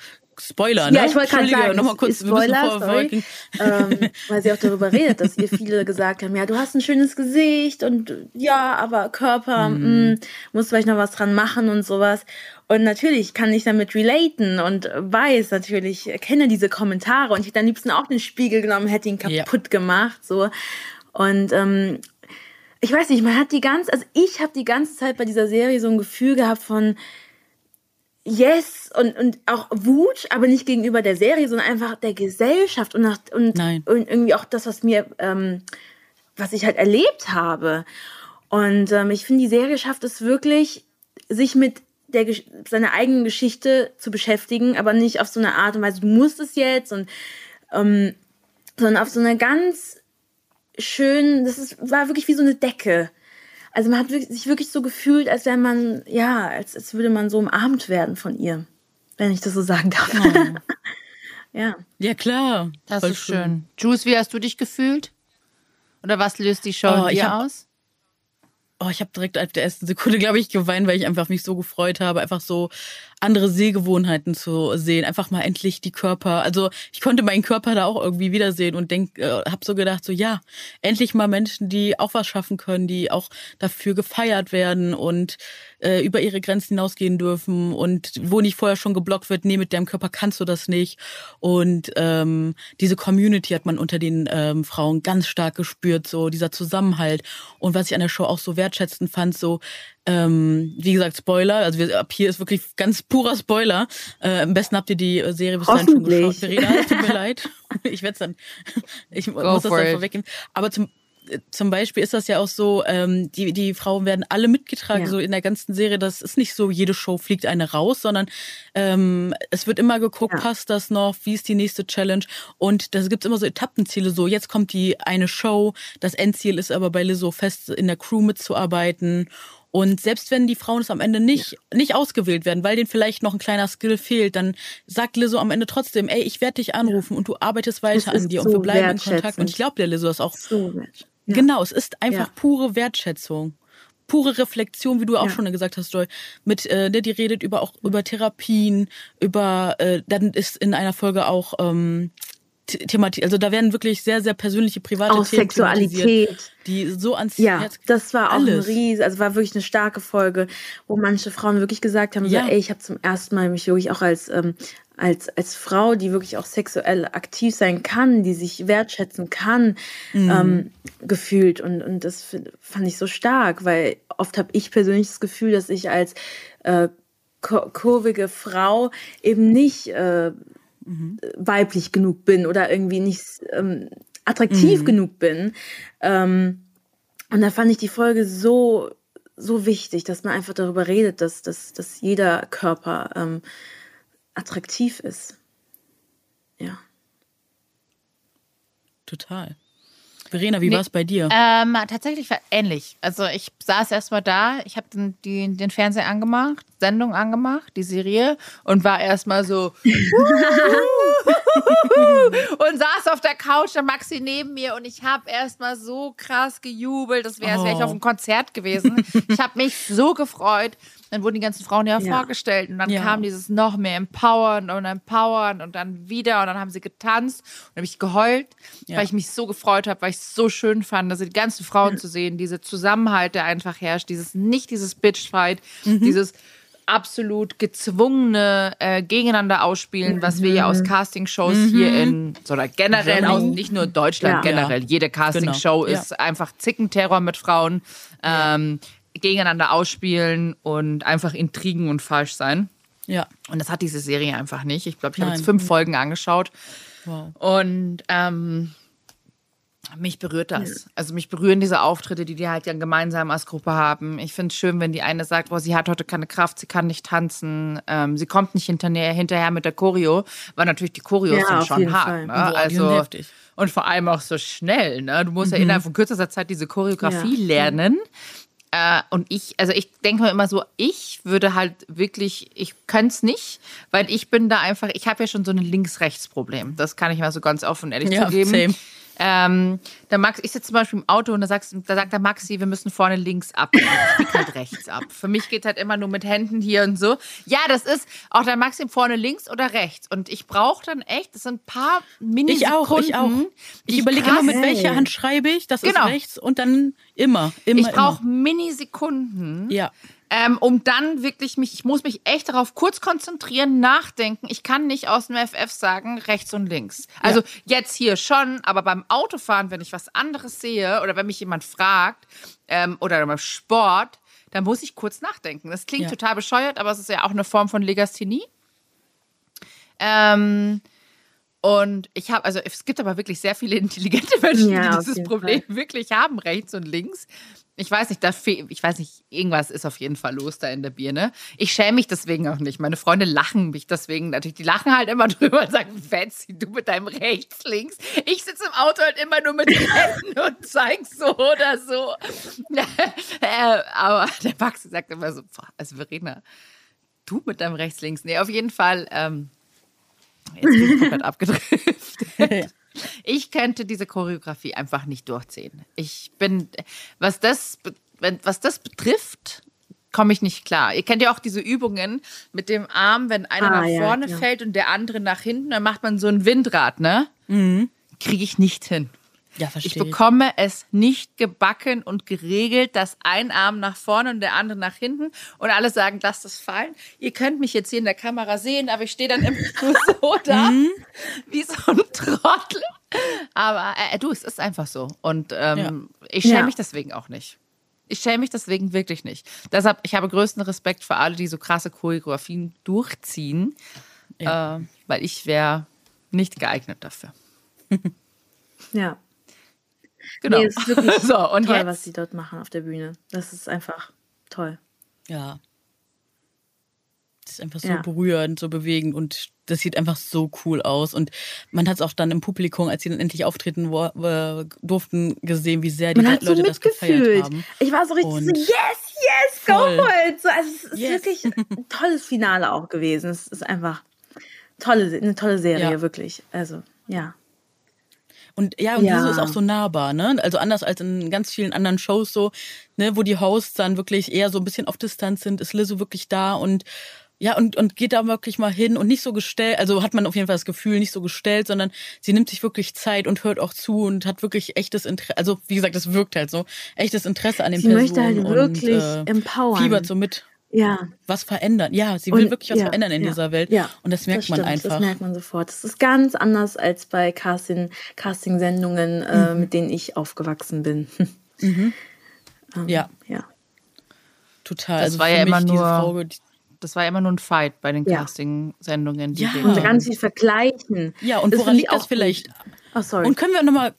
Spoiler, ne? ja, ich wollte gerade sagen, nochmal kurz, Spoiler, sorry, ähm, weil sie auch darüber redet, dass ihr viele gesagt haben, ja, du hast ein schönes Gesicht und ja, aber Körper, Mhm. mh, muss vielleicht noch was dran machen und sowas. Und natürlich kann ich damit relaten und weiß natürlich, kenne diese Kommentare und ich hätte am liebsten auch den Spiegel genommen, hätte ihn Ja. kaputt gemacht, so. Und ähm, ich weiß nicht, man hat die ganze, also ich habe die ganze Zeit bei dieser Serie so ein Gefühl gehabt von Yes und, und auch Wut, aber nicht gegenüber der Serie, sondern einfach der Gesellschaft und, nach, und, Nein. und irgendwie auch das, was mir, ähm, was ich halt erlebt habe. Und ähm, ich finde, die Serie schafft es wirklich, sich mit der, seiner eigenen Geschichte zu beschäftigen, aber nicht auf so eine Art und Weise, du musst es jetzt und ähm, sondern auf so eine ganz schön, das ist, war wirklich wie so eine Decke. Also man hat sich wirklich so gefühlt, als wäre man, ja, als, als würde man so umarmt werden von ihr. Wenn ich das so sagen darf. ja. Ja, klar. Das Voll ist schön. Juice, wie hast du dich gefühlt? Oder was löst die Show Oh, in ich dir hab- aus? Oh, ich habe direkt ab der ersten Sekunde, glaube ich, geweint, weil ich einfach mich so gefreut habe, einfach so andere Sehgewohnheiten zu sehen, einfach mal endlich die Körper. Also ich konnte meinen Körper da auch irgendwie wiedersehen und denk, äh, habe so gedacht, so ja, endlich mal Menschen, die auch was schaffen können, die auch dafür gefeiert werden und äh, über ihre Grenzen hinausgehen dürfen und wo nicht vorher schon geblockt wird, nee, mit deinem Körper kannst du das nicht. Und ähm, diese Community hat man unter den ähm, Frauen ganz stark gespürt, so dieser Zusammenhalt. Und was ich an der Show auch so wertschätzend fand, so ähm, wie gesagt, Spoiler, also wir, ab hier ist wirklich ganz purer Spoiler. Äh, am besten habt ihr die äh, Serie bis dahin schon geschaut. Verena, es tut mir leid. Ich werde es dann, ich muss das dann it. vorweggeben. Aber zum, äh, zum Beispiel ist das ja auch so, ähm, die, die Frauen werden alle mitgetragen, Ja. so in der ganzen Serie. Das ist nicht so, jede Show fliegt eine raus, sondern ähm, es wird immer geguckt, Ja. passt das noch, wie ist die nächste Challenge? Und das gibt's immer so Etappenziele, so jetzt kommt die eine Show, das Endziel ist aber bei Lizzo fest in der Crew mitzuarbeiten. Und selbst wenn die Frauen es am Ende nicht, nicht ausgewählt werden, weil denen vielleicht noch ein kleiner Skill fehlt, dann sagt Lizzo am Ende trotzdem, ey, ich werde dich anrufen und du arbeitest weiter an dir und so wir bleiben in Kontakt. Und ich glaube der Lizzo das auch So. Ja. Genau, es ist einfach Ja. pure Wertschätzung. Pure Reflexion, wie du auch Ja. schon gesagt hast, Joy. Mit, äh, ne, die redet über auch über Therapien, über, äh, dann ist in einer Folge auch, ähm, thematisiert. Also da werden wirklich sehr, sehr persönliche, private auch Themen Sexualität. die so ans Ja, Herz das war auch alles. ein Ries, also war wirklich eine starke Folge, wo manche Frauen wirklich gesagt haben, Ja. so, ey, ich habe zum ersten Mal mich wirklich auch als, ähm, als, als Frau, die wirklich auch sexuell aktiv sein kann, die sich wertschätzen kann, Mhm. ähm, gefühlt. Und, und das fand ich so stark, weil oft habe ich persönlich das Gefühl, dass ich als äh, kurvige Frau eben nicht äh, Mhm. weiblich genug bin oder irgendwie nicht ähm, attraktiv Mhm. genug bin. Ähm, und da fand ich die Folge so, so wichtig, dass man einfach darüber redet, dass, dass, dass jeder Körper ähm, attraktiv ist. Ja. Total. Verena, wie Nee, war es bei dir? Ähm, tatsächlich war ähnlich. Also ich saß erstmal da, ich habe den, die- den Fernseher angemacht, Sendung angemacht, die Serie und war erstmal so und saß auf der Couch, der Maxi neben mir und ich habe erstmal so krass gejubelt, das wäre, als wäre ich Oh. auf einem Konzert gewesen. Ich habe mich so gefreut. Dann wurden die ganzen Frauen ja, Ja. vorgestellt und dann Ja. kam dieses noch mehr empowern und empowern und dann wieder und dann haben sie getanzt und habe ich geheult, Ja. weil ich mich so gefreut habe, weil ich es so schön fand, also die ganzen Frauen zu sehen, diese Zusammenhalt, der einfach herrscht, dieses nicht dieses Bitchfight, Mhm. dieses absolut gezwungene äh, Gegeneinander ausspielen, was wir ja aus Castingshows hier in, oder generell aus, nicht nur Deutschland, Ja. generell, jede Castingshow Genau. ist einfach Zickenterror mit Frauen, ähm, gegeneinander ausspielen und einfach Intrigen und falsch sein. Ja. Und das hat diese Serie einfach nicht. Ich glaube, ich habe jetzt fünf Folgen angeschaut. Wow. Und ähm, mich berührt das. Also mich berühren diese Auftritte, die die halt ja gemeinsam als Gruppe haben. Ich finde es schön, wenn die eine sagt, boah, sie hat heute keine Kraft, sie kann nicht tanzen, ähm, sie kommt nicht hinterher, hinterher mit der Choreo, weil natürlich die Choreos Ja, sind schon hart. Ne? Boah, also, heftig. und vor allem auch so schnell. Ne? Du musst ja innerhalb von kürzester Zeit diese Choreografie Ja. lernen. Äh, und ich, also ich denke mir immer so, ich würde halt wirklich, ich könnte es nicht, weil ich bin da einfach, ich habe ja schon so ein Links-Rechts-Problem. Das kann ich mal so ganz offen und ehrlich Ja, zugeben. same. Ähm, der Max, ich sitze zum Beispiel im Auto und da, sagst, da sagt der Maxi, wir müssen vorne links ab. Ich bieg halt rechts ab. Für mich geht halt immer nur mit Händen hier und so. Ja, das ist auch der Maxi vorne links oder rechts. Und ich brauche dann echt, das sind ein paar mini Ich auch, ich auch. Ich überlege immer, mit welcher Hand schreibe ich. Das Genau. ist rechts und dann immer, immer, Ich brauche immer. Millisekunden. Ja. Ähm, um dann wirklich mich, ich muss mich echt darauf kurz konzentrieren, nachdenken. Ich kann nicht aus dem FF sagen, rechts und links. Also jetzt hier schon, aber beim Autofahren, wenn ich was anderes sehe oder wenn mich jemand fragt ähm, oder beim Sport, dann muss ich kurz nachdenken. Das klingt Ja. total bescheuert, aber es ist ja auch eine Form von Legasthenie. Ähm, und ich habe, also es gibt aber wirklich sehr viele intelligente Menschen, Ja, die dieses Problem wirklich haben, rechts und links. Ich weiß nicht, da ich weiß nicht, irgendwas ist auf jeden Fall los da in der Birne. Ich schäme mich deswegen auch nicht. Meine Freunde lachen mich deswegen natürlich. Die lachen halt immer drüber und sagen, Fancy, du mit deinem rechts, links. Ich sitze im Auto halt immer nur mit den Händen und zeig so oder so. äh, aber der Maxi sagt immer so, also Verena, du mit deinem rechts, links. Nee, auf jeden Fall. Ähm, Jetzt bin ich komplett abgedriftet. Ich könnte diese Choreografie einfach nicht durchziehen. Ich bin, was das, was das betrifft, komme ich nicht klar. Ihr kennt ja auch diese Übungen mit dem Arm, wenn einer Ah, nach ja, vorne ja. fällt und der andere nach hinten, dann macht man so ein Windrad, ne? Kriege ich nicht hin. Ja, Ich verstehe. bekomme es nicht gebacken und geregelt, dass ein Arm nach vorne und der andere nach hinten und alle sagen, lass das fallen. Ihr könnt mich jetzt hier in der Kamera sehen, aber ich stehe dann immer nur so da, wie so ein Trottel. Aber äh, du, es ist einfach so. Und ähm, ich schäme Ja. mich deswegen auch nicht. Ich schäme mich deswegen wirklich nicht. Deshalb, ich habe größten Respekt für alle, die so krasse Choreografien durchziehen, Ja. äh, weil ich wäre nicht geeignet dafür. Ja. Genau. Nee, ist wirklich so, und toll, jetzt? was sie dort machen auf der Bühne. Das ist einfach toll. Ja. Das ist einfach so Ja. berührend, so bewegend und das sieht einfach so cool aus. Und man hat es auch dann im Publikum, als sie dann endlich auftreten wo, äh, durften, gesehen, wie sehr die Man hat so Leute das gefeiert mitgefühlt. haben. Ich war so richtig so, Und yes, yes, go voll. for it. So, also es ist Yes. wirklich ein tolles Finale auch gewesen. Es ist einfach tolle, eine tolle Serie, Ja. wirklich. Also, ja. Und ja, und Ja. diese ist auch so nahbar, ne? Also anders als in ganz vielen anderen Shows so, ne, wo die Hosts dann wirklich eher so ein bisschen auf Distanz sind, ist Lizzo wirklich da und Ja, und, und geht da wirklich mal hin und nicht so gestellt, also hat man auf jeden Fall das Gefühl, nicht so gestellt, sondern sie nimmt sich wirklich Zeit und hört auch zu und hat wirklich echtes Interesse, also wie gesagt, das wirkt halt so, echtes Interesse an den sie Personen. möchte halt wirklich und, äh, empowern. Fiebert so mit. Ja. Was verändern. Ja, sie will Und- wirklich was ja, verändern in ja, dieser Welt. Ja, Und das merkt man stimmt, einfach. Das merkt man sofort. Das ist ganz anders als bei Casting, Casting-Sendungen, Mhm. äh, mit denen ich aufgewachsen bin. Ähm, Ja. ja. Total. Das also war ja immer diese nur- Frau, die, Das war immer nur ein Fight bei den Ja. Casting-Sendungen. die Ja. Und ganz viel vergleichen. ja, und Das woran liegt das vielleicht? Ach, sorry. Und können wir nochmal,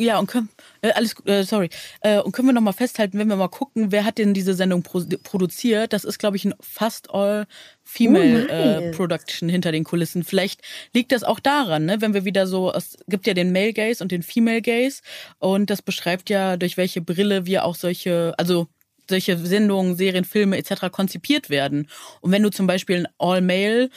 ja, und können, äh, alles, äh, sorry, äh, und können wir nochmal festhalten, wenn wir mal gucken, wer hat denn diese Sendung pro produziert? Das ist, glaube ich, ein fast all female Oh, äh, nice. Production hinter den Kulissen. Vielleicht liegt das auch daran, ne, wenn wir wieder so, es gibt ja den Male Gaze und den Female Gaze und das beschreibt ja, durch welche Brille wir auch solche, also solche Sendungen, Serien, Filme etc. konzipiert werden. Und wenn du zum Beispiel ein All-Male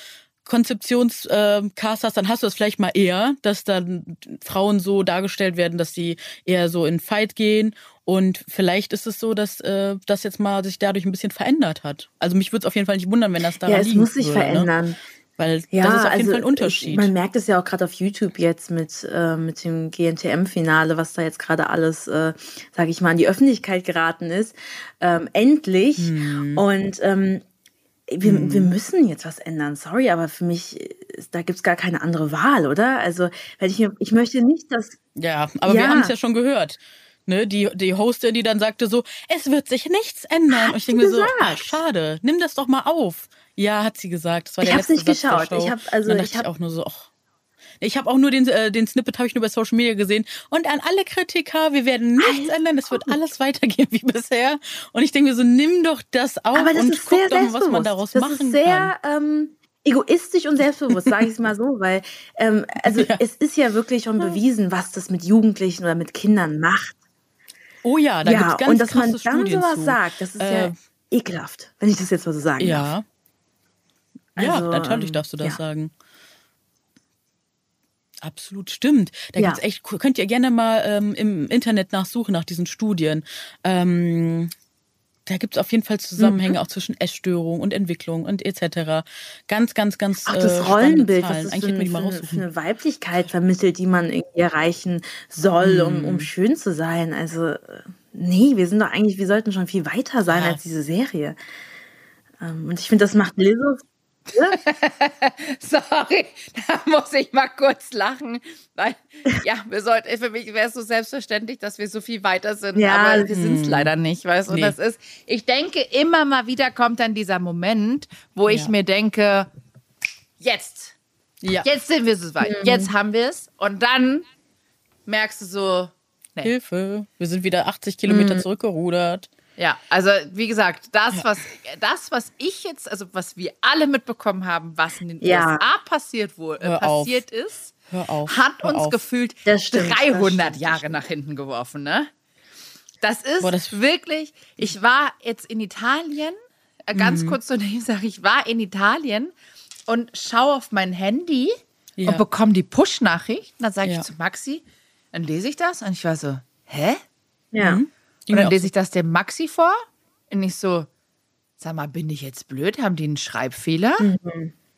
Konzeptionscast hast, dann hast du das vielleicht mal eher, dass dann Frauen so dargestellt werden, dass sie eher so in Fight gehen. Und vielleicht ist es so, dass äh, das jetzt mal sich dadurch ein bisschen verändert hat. Also mich würde es auf jeden Fall nicht wundern, wenn das daran ja, es muss sich würde, Ne? verändern. Weil Ja, das ist auf jeden also Fall ein Unterschied. Ich, man merkt es ja auch gerade auf YouTube jetzt mit, äh, mit dem GNTM-Finale, was da jetzt gerade alles, äh, sage ich mal, in die Öffentlichkeit geraten ist. Ähm, endlich. Hm. Und ähm, wir, wir müssen jetzt was ändern. Sorry, aber für mich, da gibt's gar keine andere Wahl, oder? Also, wenn ich, ich möchte nicht, dass Ja, aber wir Ja. haben es ja schon gehört. Ne, die, die Hostin, die dann sagte so, es wird sich nichts ändern. Und ich denke mir so, ach, schade, nimm das doch mal auf. Ja, hat sie gesagt. Das war Ich der hab's letzte nicht Satz geschaut. Ich hab- also ich dachte ich hab- auch nur so, ach. Ich habe auch nur den, äh, den Snippet habe ich nur bei Social Media gesehen. Und an alle Kritiker, wir werden nichts ändern, es wird alles weitergehen wie bisher. Und ich denke mir so, nimm doch das auf Aber das und ist guck doch mal, was man daraus das machen ist sehr kann. ähm, egoistisch und selbstbewusst, sage ich es mal so, weil ähm, also Ja. es ist ja wirklich schon bewiesen, was das mit Jugendlichen oder mit Kindern macht. Oh ja, da ja, gibt's ganz und dass man dann Studien sowas zu. sagt, das ist Äh, ja ekelhaft, wenn ich das jetzt mal so sagen darf. Ja. Ja, Also, natürlich ähm, darfst du das ja. sagen. Absolut stimmt. Da Ja. gibt's echt, könnt ihr gerne mal ähm, im Internet nachsuchen nach diesen Studien. Ähm, da gibt's auf jeden Fall Mhm. Zusammenhänge auch zwischen Essstörung und Entwicklung und etc. Ganz, ganz, ganz Auch äh, das spannende Rollenbild, was es Eigentlich für, die für, eine Weiblichkeit vermittelt, die man irgendwie erreichen soll, um, Mhm. um schön zu sein. Also, äh, nee, wir sind doch eigentlich, wir sollten schon viel weiter sein Ja. als diese Serie. Ähm, und ich finde, das macht Lizzo. Sorry, da muss ich mal kurz lachen, weil ja, wir sollten, für mich wäre es so selbstverständlich, dass wir so viel weiter sind, Ja, aber wir sind es leider nicht, weißt du? Nee. das ist, ich denke, immer mal wieder kommt dann dieser Moment, wo ich Ja. mir denke, jetzt, Ja. jetzt sind wir so weit, jetzt haben wir es und dann merkst du so, nee. Hilfe. Wir sind wieder 80 Mhm. Kilometer zurückgerudert. Ja, also wie gesagt, das, was das, was ich jetzt, also was wir alle mitbekommen haben, was in den Ja. USA passiert, wo, äh, passiert ist, auf. hat uns auf. gefühlt stimmt, das 300 stimmt, das Jahre nach hinten geworfen, ne? Das ist Boah, das- wirklich, ich war jetzt in Italien, äh, ganz Mhm. kurz zu dem sage ich war in Italien und schaue auf mein Handy Ja. und bekomme die Push-Nachricht. Dann sage Ja. ich zu Maxi, dann lese ich das und ich war so, hä? Ja. Ging Und dann lese ich das dem Maxi vor und ich so, sag mal, bin ich jetzt blöd? Haben die einen Schreibfehler?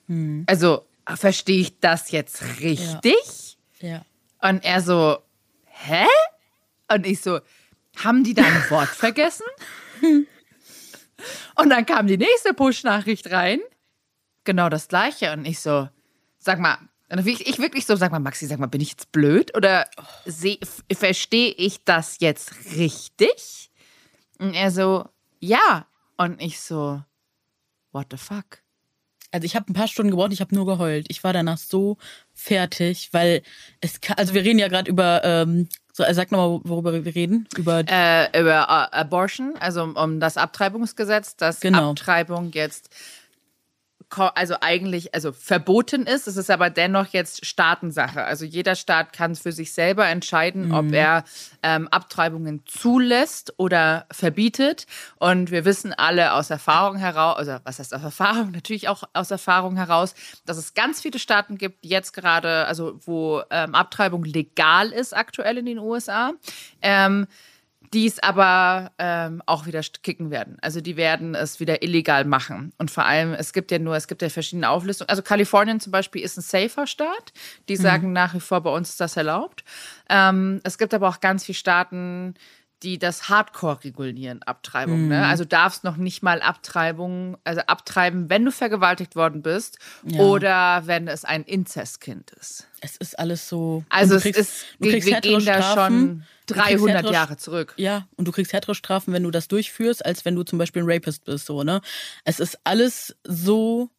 Mhm. Also, verstehe ich das jetzt richtig? so. Ja. Und er so, hä? Und ich so, haben die da ein Wort vergessen? Und dann kam die nächste Push-Nachricht rein. Genau das gleiche. Und ich so, sag mal, und dann wirklich- ich wirklich so, sag mal, Maxi, sag mal, bin ich jetzt blöd? Oder verstehe ich das jetzt richtig? Und er so, ja. Und ich so, what the fuck? Also ich habe ein paar Stunden gebraucht, ich habe nur geheult. Ich war danach so fertig, weil es kann, also wir reden ja gerade über, ähm, so, äh, sag nochmal, worüber wir reden. Über Äh, über äh, Abortion, also um, um das Abtreibungsgesetz, dass Genau. Abtreibung jetzt also eigentlich also verboten ist. Es ist aber dennoch jetzt Staatensache. Also jeder Staat kann für sich selber entscheiden, ob er ähm, Abtreibungen zulässt oder verbietet. Und wir wissen alle aus Erfahrung heraus, also was heißt aus Erfahrung? Natürlich auch aus Erfahrung heraus, dass es ganz viele Staaten gibt, die jetzt gerade, also wo ähm, Abtreibung legal ist aktuell in den USA. Ähm, die es aber ähm, auch wieder kicken werden. Also die werden es wieder illegal machen. Und vor allem, es gibt ja nur, es gibt ja verschiedene Auflistungen. Also Kalifornien zum Beispiel ist ein safer Staat. Die sagen mhm. nach wie vor, bei uns ist das erlaubt. Ähm, es gibt aber auch ganz viele Staaten, die das Hardcore regulieren, Abtreibung. Ne? Mhm. Ne? Also darfst noch nicht mal Abtreibung, also abtreiben, wenn du vergewaltigt worden bist ja. oder wenn es ein Inzestkind ist. Es ist alles so. Also kriegst, es ist, wir, wir gehen da schon 300 Jahre zurück. Ja, und du kriegst härtere Strafen, wenn du das durchführst, als wenn du zum Beispiel ein Rapist bist, so, ne? Es ist alles so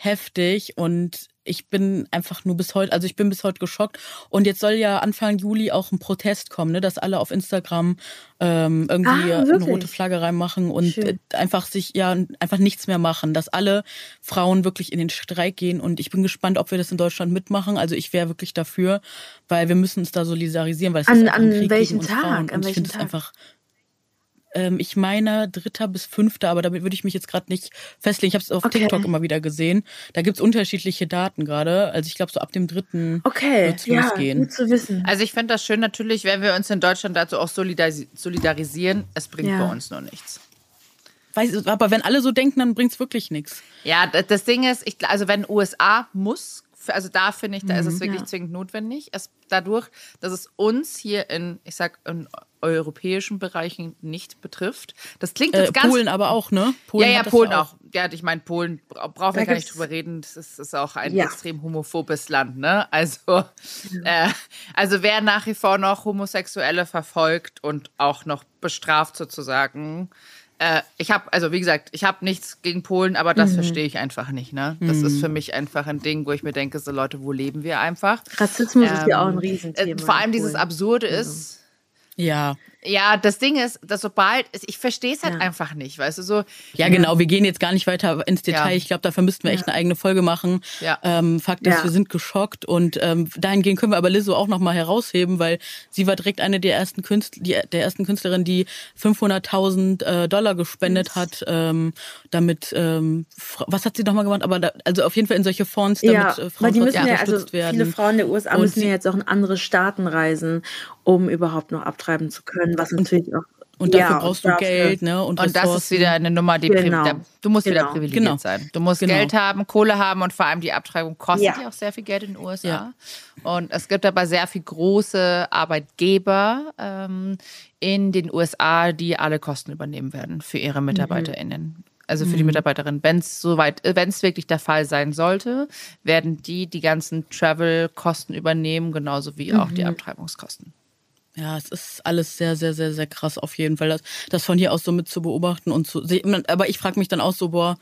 heftig und ich bin einfach nur bis heute, also ich bin bis heute geschockt. Und jetzt soll ja Anfang Juli auch ein Protest kommen, ne, dass alle auf Instagram ähm, irgendwie ah, eine rote Flagge reinmachen und Schön. einfach sich ja einfach nichts mehr machen, dass alle Frauen wirklich in den Streik gehen. Und ich bin gespannt, ob wir das in Deutschland mitmachen. Also ich wäre wirklich dafür, weil wir müssen uns da solidarisieren, weil es an, ist an welchem Tag? Frauen. Und ich finde es einfach ähm, ich meine dritter bis fünfter, aber damit würde ich mich jetzt gerade nicht festlegen. Ich habe es auf okay. TikTok immer wieder gesehen. Da gibt es unterschiedliche Daten gerade. Also ich glaube, so ab dem dritten okay. wird es ja, losgehen. Gut zu wissen. Also ich finde das schön natürlich, wenn wir uns in Deutschland dazu auch solidarisieren. Es bringt ja. bei uns nur nichts. Weiß, aber wenn alle so denken, dann bringt es wirklich nichts. Ja, das Ding ist, ich, also wenn USA muss, also da finde ich, da ist es mhm, wirklich ja. zwingend notwendig. Es, dadurch, dass es uns hier in, ich sag, in europäischen Bereichen nicht betrifft. Das klingt jetzt äh, ganz. Polen aber auch, ne? Polen ja, ja, Polen auch. auch. Ja, ich meine, Polen brauchen wir gar nicht drüber reden. Das ist, ist auch ein ja. extrem homophobes Land, ne? Also, äh, also wer nach wie vor noch Homosexuelle verfolgt und auch noch bestraft sozusagen, äh, ich habe, also wie gesagt, ich habe nichts gegen Polen, aber das mhm. verstehe ich einfach nicht. Ne? Das mhm. ist für mich einfach ein Ding, wo ich mir denke, so Leute, wo leben wir einfach? Rassismus ähm, ist ja auch ein ähm, Riesenthema. Äh, vor allem dieses Absurde ist, ja. Ja, das Ding ist, dass sobald, ich verstehe es halt ja. einfach nicht, weißt du, so. Ja, genau, wir gehen jetzt gar nicht weiter ins Detail. Ja. Ich glaube, dafür müssten wir echt eine eigene Folge machen. Ja. Ähm, Fakt ist, wir sind geschockt und ähm, dahingehend können wir aber Lizzo auch nochmal herausheben, weil sie war direkt eine der ersten Künstler, die, der ersten Künstlerinnen, die 500.000 äh, Dollar gespendet hat, ähm, damit, ähm, was hat sie nochmal gemacht? Aber da, also auf jeden Fall in solche Fonds, damit ja, äh, Frauen weil die müssen ja, also werden. Viele Frauen der USA und müssen ja jetzt auch in andere Staaten reisen, um überhaupt noch abtreiben zu können, was natürlich auch und dafür ja, brauchst du Geld, ne? Und, und das ist wieder eine Nummer, die genau. du musst genau. wieder privilegiert genau. sein. Du musst genau. Geld haben, Kohle haben und vor allem die Abtreibung kostet ja, ja auch sehr viel Geld in den USA. Ja. Und es gibt aber sehr viele große Arbeitgeber ähm, in den USA, die alle Kosten übernehmen werden für ihre MitarbeiterInnen. Mhm. Also für die mhm. Mitarbeiterin, wenn es soweit, wenn es wirklich der Fall sein sollte, werden die die ganzen Travel-Kosten übernehmen, genauso wie auch die mhm. Abtreibungskosten. Ja, es ist alles sehr, sehr, sehr, sehr krass auf jeden Fall, das, das von hier aus so mit zu beobachten und zu sehen. Aber ich frage mich dann auch so, boah,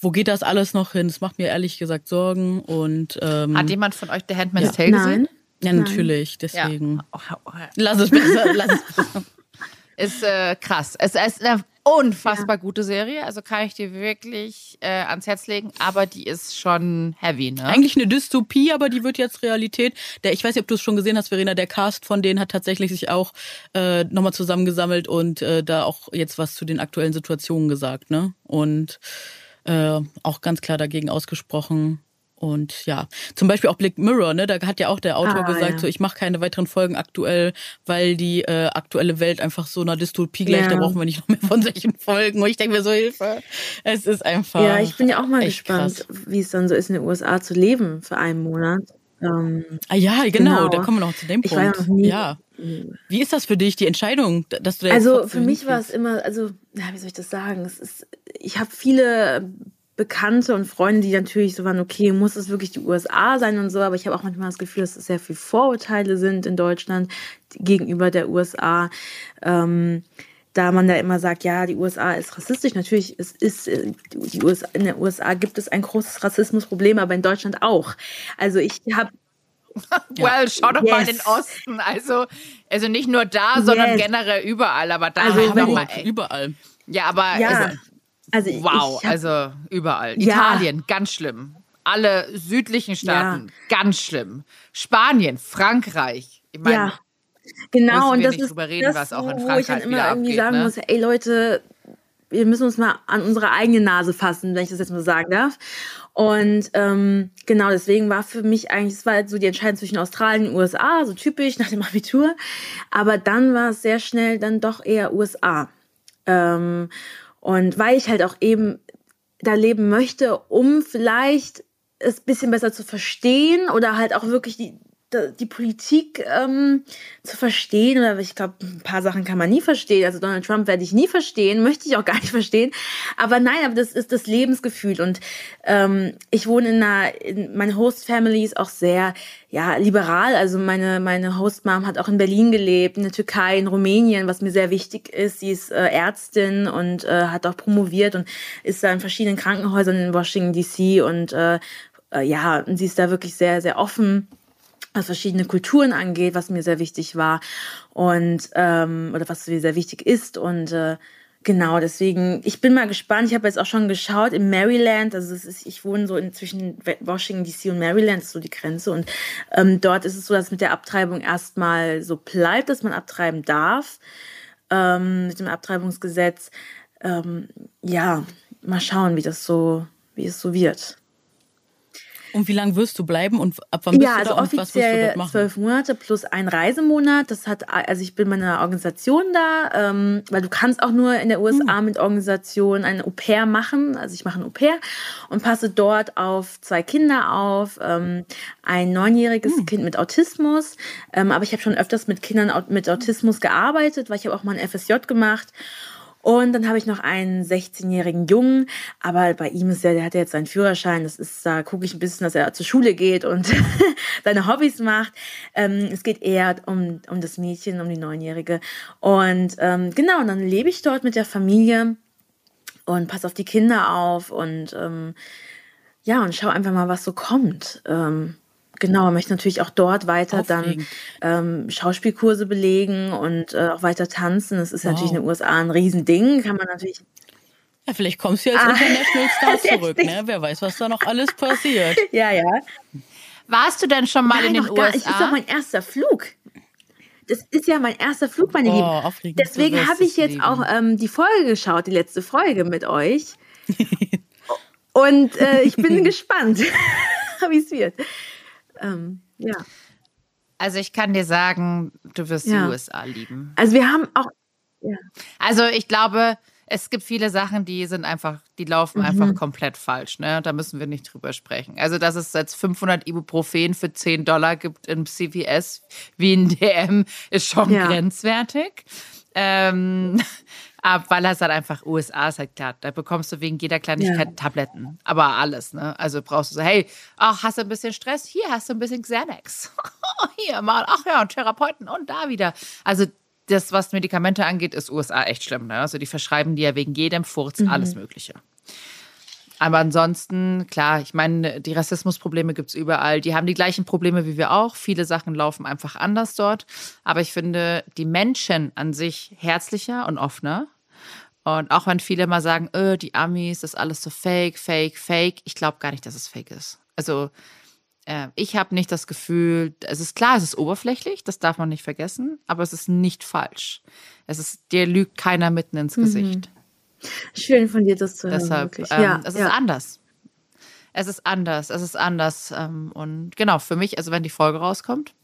wo geht das alles noch hin? Das macht mir ehrlich gesagt Sorgen. Und, ähm, Hat jemand von euch The Handmaid's ja. Tale gesehen? Ja, natürlich, deswegen. Ja. Lass es besser, lass es besser. Ist äh, krass. Es ist eine unfassbar ja. gute Serie. Also kann ich dir wirklich äh, ans Herz legen. Aber die ist schon heavy, ne? Eigentlich eine Dystopie, aber die wird jetzt Realität. Der, ich weiß nicht, ob du es schon gesehen hast, Verena. Der Cast von denen hat tatsächlich sich auch äh, nochmal zusammengesammelt und äh, da auch jetzt was zu den aktuellen Situationen gesagt, ne? Und äh, auch ganz klar dagegen ausgesprochen, und ja, zum Beispiel auch Black Mirror, ne? Da hat ja auch der Autor ah, gesagt, ja. so ich mache keine weiteren Folgen aktuell, weil die äh, aktuelle Welt einfach so einer Dystopie gleich, ja. da brauchen wir nicht noch mehr von solchen Folgen. Und ich denke mir so, Hilfe. Es ist einfach. Ja, ich bin ja auch mal gespannt, wie es dann so ist, in den USA zu leben für einen Monat. Ähm, ah ja, genau, genau, da kommen wir noch zu dem Punkt. Ich war ja, ja. Wie ist das für dich, die Entscheidung, dass du da Also für mich war es immer, also, ja, wie soll ich das sagen? Es ist, ich habe viele Bekannte und Freunde, die natürlich so waren, okay, muss es wirklich die USA sein und so, aber ich habe auch manchmal das Gefühl, dass es sehr viele Vorurteile sind in Deutschland gegenüber der USA. Ähm, da man da immer sagt, ja, die USA ist rassistisch. Natürlich es ist äh, die USA, in den USA gibt es ein großes Rassismusproblem, aber in Deutschland auch. Also ich habe well, schau doch yes. mal in den Osten. Also, also nicht nur da, sondern yes. generell überall. Aber da also, halt nochmal überall. Ja, aber ja. Also, also wow, hab, also überall. Ja. Italien, ganz schlimm. Alle südlichen Staaten, ja. ganz schlimm. Spanien, Frankreich. Ich meine, ja. Genau, und das ist reden, das, was auch in Frankreich wo ich dann immer irgendwie abgeht, sagen ne? muss, ey Leute, wir müssen uns mal an unsere eigene Nase fassen, wenn ich das jetzt mal sagen darf. Und ähm, genau deswegen war für mich eigentlich, es war halt so die Entscheidung zwischen Australien und USA, so typisch nach dem Abitur. Aber dann war es sehr schnell dann doch eher USA. Ähm, und weil ich halt auch eben da leben möchte, um vielleicht es bisschen besser zu verstehen oder halt auch wirklich die, die Politik ähm, zu verstehen. Oder ich glaube, ein paar Sachen kann man nie verstehen. Also Donald Trump werde ich nie verstehen, möchte ich auch gar nicht verstehen. Aber nein, aber das ist das Lebensgefühl. Und ähm, ich wohne in einer, in, meine Host-Family ist auch sehr ja, liberal. Also meine, meine Host-Mom hat auch in Berlin gelebt, in der Türkei, in Rumänien, was mir sehr wichtig ist. Sie ist äh, Ärztin und äh, hat auch promoviert und ist da in verschiedenen Krankenhäusern in Washington DC und äh, äh, ja, sie ist da wirklich sehr, sehr offen was verschiedene Kulturen angeht, was mir sehr wichtig war und ähm, oder was mir sehr wichtig ist und äh, Genau, deswegen, ich bin mal gespannt. Ich habe jetzt auch schon geschaut in Maryland. Also es ist, ich wohne so inzwischen Washington DC und Maryland so die Grenze. Und ähm, dort ist es so, dass mit der Abtreibung erstmal so bleibt, dass man abtreiben darf ähm, mit dem Abtreibungsgesetz. Ähm, ja, mal schauen, wie das so, wie es so wird. Und wie lange wirst du bleiben und ab wann bist ja, du also da und was wirst du dort machen? zwölf Monate plus ein Reisemonat. Das hat, also ich bin bei einer Organisation da, ähm, weil du kannst auch nur in der USA hm. mit Organisationen eine Au pair machen. Also ich mache ein Au pair und passe dort auf zwei Kinder auf, ähm, ein neunjähriges hm. Kind mit Autismus. Ähm, aber ich habe schon öfters mit Kindern mit Autismus gearbeitet, weil ich habe auch mal ein FSJ gemacht. Und dann habe ich noch einen 16-jährigen Jungen, aber bei ihm ist ja, der hat ja jetzt seinen Führerschein. Das ist, da gucke ich ein bisschen, dass er zur Schule geht und seine Hobbys macht. Ähm, es geht eher um, um das Mädchen, um die Neunjährige. Und ähm, genau, und dann lebe ich dort mit der Familie und passe auf die Kinder auf und ähm, ja, und schau einfach mal, was so kommt. Ähm, Genau, möchte natürlich auch dort weiter Aufregend. dann ähm, Schauspielkurse belegen und äh, auch weiter tanzen. Das ist wow. natürlich in den USA ein Riesending, kann man natürlich. Ja, vielleicht kommst du als ah. International Star zurück, ne? Wer weiß, was da noch alles passiert. ja, ja. Warst du denn schon mal Nein, in den USA? Das ist doch mein erster Flug. Das ist ja mein erster Flug, meine oh, Lieben. Aufregend. Deswegen habe ich jetzt Leben. auch ähm, die Folge geschaut, die letzte Folge mit euch. Und äh, ich bin gespannt, wie es wird. Ähm, ja. Also ich kann dir sagen, du wirst ja. die USA lieben. Also wir haben auch. Ja. Also ich glaube, es gibt viele Sachen, die sind einfach, die laufen mhm. einfach komplett falsch. Ne? Da müssen wir nicht drüber sprechen. Also dass es jetzt 500 Ibuprofen für 10 Dollar gibt im CVS wie in DM, ist schon ja. grenzwertig. Ähm, ab, weil es halt einfach USA ist halt klar. Da bekommst du wegen jeder Kleinigkeit ja. Tabletten. Aber alles, ne? Also brauchst du so, hey, ach, hast du ein bisschen Stress? Hier hast du ein bisschen Xanax. Hier mal, ach ja, und Therapeuten und da wieder. Also das, was Medikamente angeht, ist USA echt schlimm. Ne? Also die verschreiben dir ja wegen jedem Furz mhm. alles Mögliche. Aber ansonsten, klar, ich meine, die Rassismusprobleme gibt es überall. Die haben die gleichen Probleme wie wir auch. Viele Sachen laufen einfach anders dort. Aber ich finde die Menschen an sich herzlicher und offener. Und auch wenn viele mal sagen, öh, die Amis, das ist alles so fake, fake, fake. Ich glaube gar nicht, dass es fake ist. Also äh, ich habe nicht das Gefühl, es ist klar, es ist oberflächlich, das darf man nicht vergessen, aber es ist nicht falsch. Es ist, dir lügt keiner mitten ins mhm. Schön von dir das zu hören. Deshalb, ähm, ja, es ist ja. anders. Es ist anders, es ist anders. Ähm, und genau, für mich, also wenn die Folge rauskommt,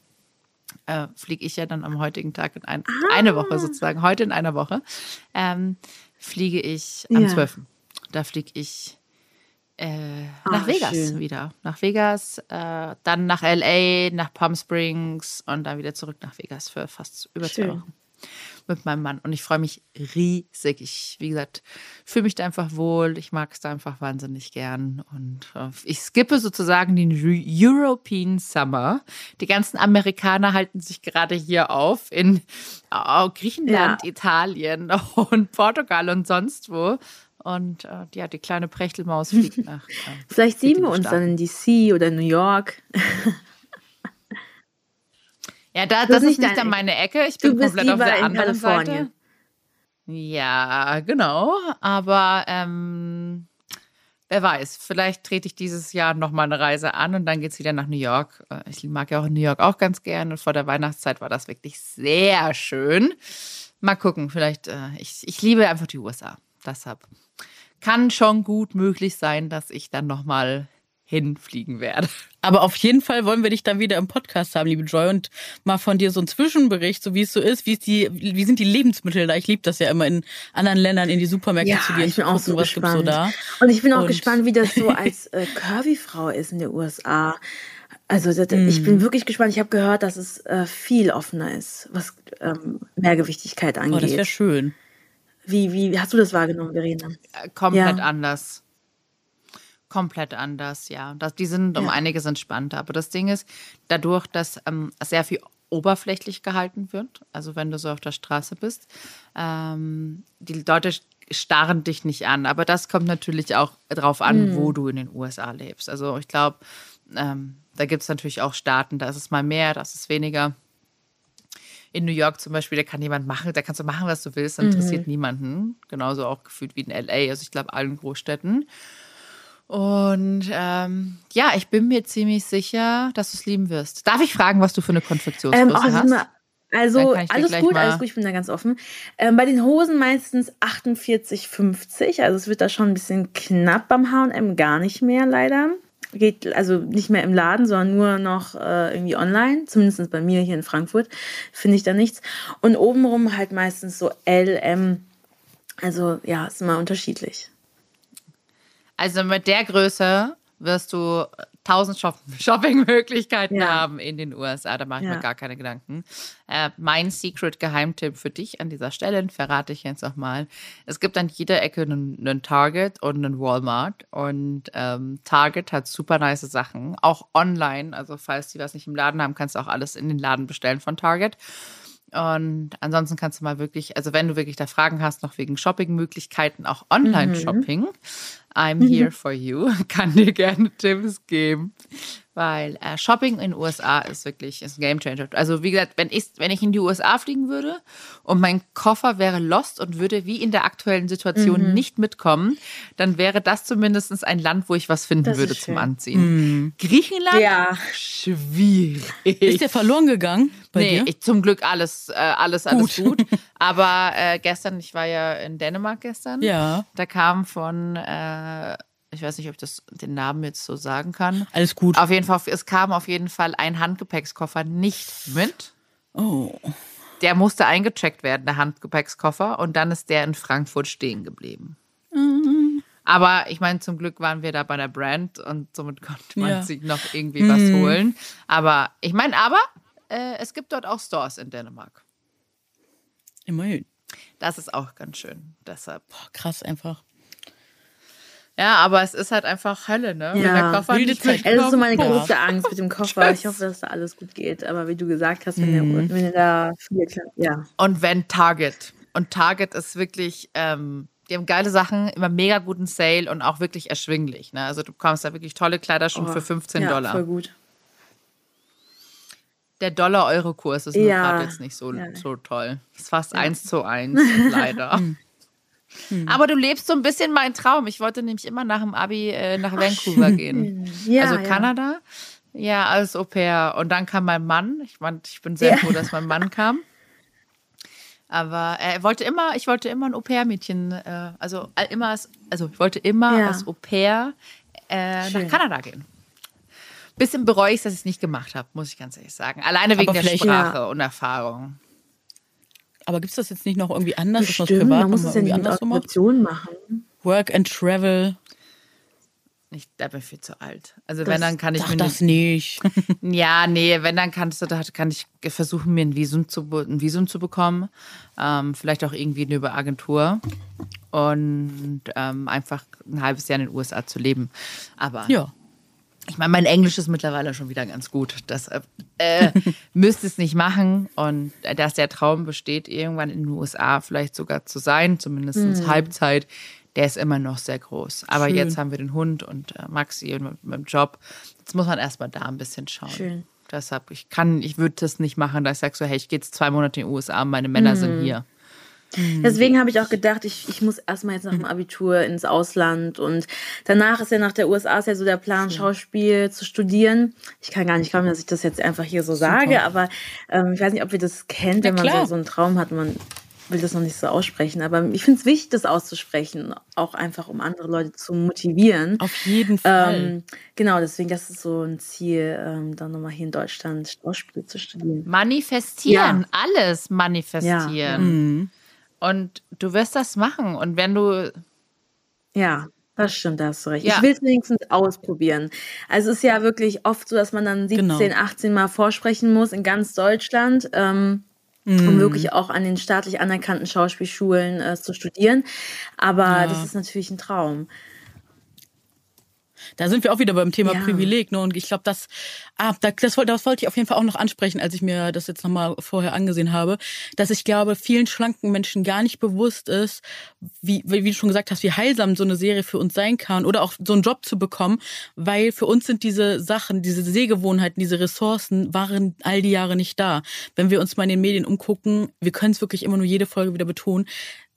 äh, fliege ich ja dann am heutigen Tag in ein, ah. eine Woche sozusagen, heute in einer Woche, ähm, fliege ich am ja. 12. Da fliege ich äh, nach Vegas schön. wieder. Nach Vegas, äh, dann nach LA, nach Palm Springs und dann wieder zurück nach Vegas für fast über schön. zwei Wochen mit meinem Mann. Und ich freue mich riesig. Ich, wie gesagt, fühle mich da einfach wohl. Ich mag es da einfach wahnsinnig gern. Und äh, ich skippe sozusagen den European Summer. Die ganzen Amerikaner halten sich gerade hier auf in oh, Griechenland, ja. Italien und Portugal und sonst wo. Und äh, ja, die kleine Prechtelmaus fliegt nach. Äh, Vielleicht sehen wir uns dann in DC oder New York. Ja, da, das, ist nicht dann meine Ecke. Ich bin komplett auf der anderen Seite. Ja, genau. Aber ähm, wer weiß, vielleicht trete ich dieses Jahr nochmal eine Reise an und dann geht es wieder nach New York. Äh, ich mag ja auch New York auch ganz gern und vor der Weihnachtszeit war das wirklich sehr schön. Mal gucken, vielleicht, äh, ich, ich liebe einfach die USA. deshalb kann schon gut möglich sein, dass ich dann nochmal hinfliegen werde. Aber auf jeden Fall wollen wir dich dann wieder im Podcast haben, liebe Joy, und mal von dir so einen Zwischenbericht, so wie es so ist, wie ist die, wie sind die Lebensmittel da? Ich liebe das ja immer in anderen Ländern in die Supermärkte Ja, zu gehen, ich bin auch so was gibt's so gespannt. da. Und ich bin auch Und- gespannt, wie das so als äh, Curvy-Frau ist in den USA. Also das, ich Mm. bin wirklich gespannt. Ich habe gehört, dass es äh, viel offener ist, was ähm, Mehrgewichtigkeit Oh, das wäre angeht. schön. wie, wie hast du das wahrgenommen, Verena? Äh, Komplett Ja. anders. Komplett anders, ja. Das, die sind um Ja. einiges entspannter. Aber das Ding ist, dadurch, dass ähm, sehr viel oberflächlich gehalten wird, also wenn du so auf der Straße bist, ähm, die Leute starren dich nicht an. Aber das kommt natürlich auch drauf an, wo du in den USA lebst. Also ich glaube, ähm, da gibt es natürlich auch Staaten, da ist es mal mehr, da ist es weniger. In New York zum Beispiel, da kann jemand machen, da kannst du machen, was du willst, das interessiert niemanden. Genauso auch gefühlt wie in LA, also ich glaube allen Großstädten. Und ähm, ja, ich bin mir ziemlich sicher, dass du es lieben wirst. Darf ich fragen, was du für eine Konfektionsgröße Ähm, oh, hast? mal, also alles gut, alles gut, ich bin da ganz offen. Ähm, bei den Hosen meistens 48, 50. Also es wird da schon ein bisschen knapp beim H&M, gar nicht mehr leider. Geht also nicht mehr im Laden, sondern nur noch äh, irgendwie online. Zumindest bei mir hier in Frankfurt finde ich da nichts. Und obenrum halt meistens so L, M. Also ja, ist immer unterschiedlich. Also mit der Größe wirst du tausend Shop Shoppingmöglichkeiten Ja. haben in den USA. Da mache ich Ja. mir gar keine Gedanken. Äh, mein Secret-Geheimtipp für dich an dieser Stelle, verrate ich jetzt auch mal. Es gibt an jeder Ecke einen, einen Target und einen Walmart. Und ähm, Target hat super nice Sachen, auch online. Also falls die was nicht im Laden haben, kannst du auch alles in den Laden bestellen von Target. Und ansonsten kannst du mal wirklich, also wenn du wirklich da Fragen hast, noch wegen Shopping-Möglichkeiten, auch Online-Shopping, I'm here for you, kann dir gerne Tipps geben. Weil äh, Shopping in den USA ist wirklich ist ein Gamechanger. Also wie gesagt, wenn ich, wenn ich in die USA fliegen würde und mein Koffer wäre lost und würde wie in der aktuellen Situation nicht mitkommen, dann wäre das zumindest ein Land, wo ich was finden Das würde zum. Anziehen. Griechenland? Ja. Schwierig. Ist der verloren gegangen bei nee, dir? ich, zum Glück alles, äh, alles, alles gut. Aber äh, gestern, ich war ja in Dänemark gestern. Ja. Da kam von, äh, ich weiß nicht, ob ich das den Namen jetzt so sagen kann. Alles gut. Auf jeden Fall, es kam auf jeden Fall ein Handgepäckskoffer nicht mit. Oh. Der musste eingecheckt werden, der Handgepäckskoffer, und dann ist der in Frankfurt stehen geblieben. Mhm. Aber ich meine, zum Glück waren wir da bei der Brand und somit konnte man Ja. Mhm. sich noch irgendwie was holen. Aber ich meine, aber äh, es gibt dort auch Stores in Dänemark. Immerhin. Das ist auch ganz schön. Deshalb. Boah, krass einfach. Ja, aber es ist halt einfach Hölle, ne? Wenn Ja. der Koffer Wilde nicht Zeit. Das ist so meine Boah. größte Angst mit dem Koffer. Ich hoffe, dass da alles gut geht. Aber wie du gesagt hast, wenn, der, wenn der da viel, ja. Und wenn Target. Und Target ist wirklich, ähm, die haben geile Sachen, immer mega guten Sale und auch wirklich erschwinglich. Ne? Also du bekommst da wirklich tolle Kleider schon für 15 Oh, ja, Dollar. Voll gut. Der Dollar-Euro-Kurs ist Ja. gerade jetzt nicht so, Ja. so toll. Ist fast eins zu eins, leider. Aber du lebst so ein bisschen meinen Traum. Ich wollte nämlich immer nach dem Abi äh, nach Vancouver gehen. Ja, also ja. Kanada. Ja, als Au pair. Und dann kam mein Mann. Ich, mein, ich bin sehr Ja. froh, dass mein Mann kam. Aber er wollte immer, ich wollte immer ein Au-pair-Mädchen, äh, also äh, immer als, also ich wollte immer Ja. als Au-pair äh, nach. Kanada gehen. Bisschen bereue ich, dass ich es nicht gemacht habe, muss ich ganz ehrlich sagen. Alleine wegen Aber der Sprache und Erfahrung. Aber gibt es das jetzt nicht noch irgendwie anders, dass man es Stimmt, privat man muss es ja nicht mit anders? Organisation machen. Work and Travel. Ich da bin ich viel zu alt. Also wenn, dann kann ich mir das nicht. Ja, nee, wenn dann kannst du, da kann ich versuchen, mir ein Visum zu, ein Visum zu bekommen. Ähm, vielleicht auch irgendwie eine über Agentur. Und ähm, einfach ein halbes Jahr in den USA zu leben. Aber ja. Ich meine, mein Englisch ist mittlerweile schon wieder ganz gut. Deshalb äh, müsste es nicht machen. Und äh, dass der Traum besteht, irgendwann in den USA vielleicht sogar zu sein, zumindest Halbzeit, der ist immer noch sehr groß. Aber Schön. jetzt haben wir den Hund und äh, Maxi und mit, mit dem Job. Jetzt muss man erstmal da ein bisschen schauen. Schön. Deshalb, ich kann, ich würde das nicht machen, dass ich sage so, hey, ich gehe jetzt zwei Monate in die USA meine Männer sind hier. Deswegen habe ich auch gedacht, ich, ich muss erstmal jetzt nach dem Abitur ins Ausland und danach ist ja nach der USA ist ja so der Plan, Schauspiel zu studieren. Ich kann gar nicht glauben, dass ich das jetzt einfach hier so sage, aber ähm, ich weiß nicht, ob ihr das kennt, Ja, wenn man so, so einen Traum hat. Man will das noch nicht so aussprechen, aber ich finde es wichtig, das auszusprechen, auch einfach, um andere Leute zu motivieren. Auf jeden Fall. Ähm, genau, deswegen, das ist so ein Ziel, ähm, dann nochmal hier in Deutschland Schauspiel zu studieren. Manifestieren, ja. alles manifestieren. Ja. Mhm. Und du wirst das machen. Und wenn du. Ja. Das stimmt, da hast du recht. Ja. Ich will es wenigstens ausprobieren. Also es ist ja wirklich oft so, dass man dann 17, genau. 18 Mal vorsprechen muss in ganz Deutschland. Ähm, um mhm. wirklich auch an den staatlich anerkannten Schauspielschulen äh, zu studieren. Aber ja. das ist natürlich ein Traum. Da sind wir auch wieder beim Thema ja. Privileg. Ne? Und ich glaube, das, ah, das, das, das wollte ich auf jeden Fall auch noch ansprechen, als ich mir das jetzt nochmal vorher angesehen habe, dass ich glaube, vielen schlanken Menschen gar nicht bewusst ist, wie, wie du schon gesagt hast, wie heilsam so eine Serie für uns sein kann oder auch so einen Job zu bekommen, weil für uns sind diese Sachen, diese Sehgewohnheiten, diese Ressourcen waren all die Jahre nicht da. Wenn wir uns mal in den Medien umgucken, wir können es wirklich immer nur jede Folge wieder betonen,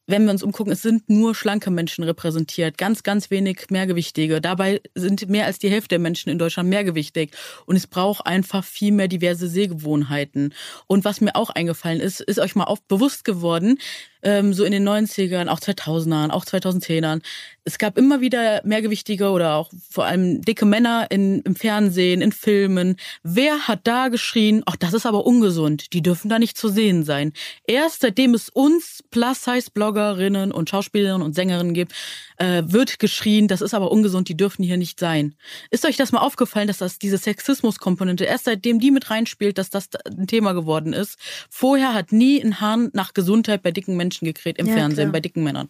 wenn wir uns umgucken, es sind nur schlanke Menschen repräsentiert, ganz, ganz wenig Mehrgewichtige. Dabei sind mehr als die Hälfte der Menschen in Deutschland mehrgewichtig. Und es braucht einfach viel mehr diverse Sehgewohnheiten. Und was mir auch eingefallen ist, ist euch mal oft bewusst geworden, ähm, so in den 90ern, auch 2000ern, auch 2010ern. Es gab immer wieder mehrgewichtige oder auch vor allem dicke Männer in, im Fernsehen, in Filmen. Wer hat da geschrien, ach, das ist aber ungesund, die dürfen da nicht zu sehen sein. Erst seitdem es uns Plus-Size-Bloggerinnen und Schauspielerinnen und Sängerinnen gibt, äh, wird geschrien, das ist aber ungesund, die dürfen hier nicht sein. Ist euch das mal aufgefallen, dass das diese Sexismus-Komponente erst seitdem die mit reinspielt, dass das ein Thema geworden ist? Vorher hat nie ein Hahn nach Gesundheit bei dicken Menschen gekräht im ja, Fernsehen, klar. bei dicken Männern.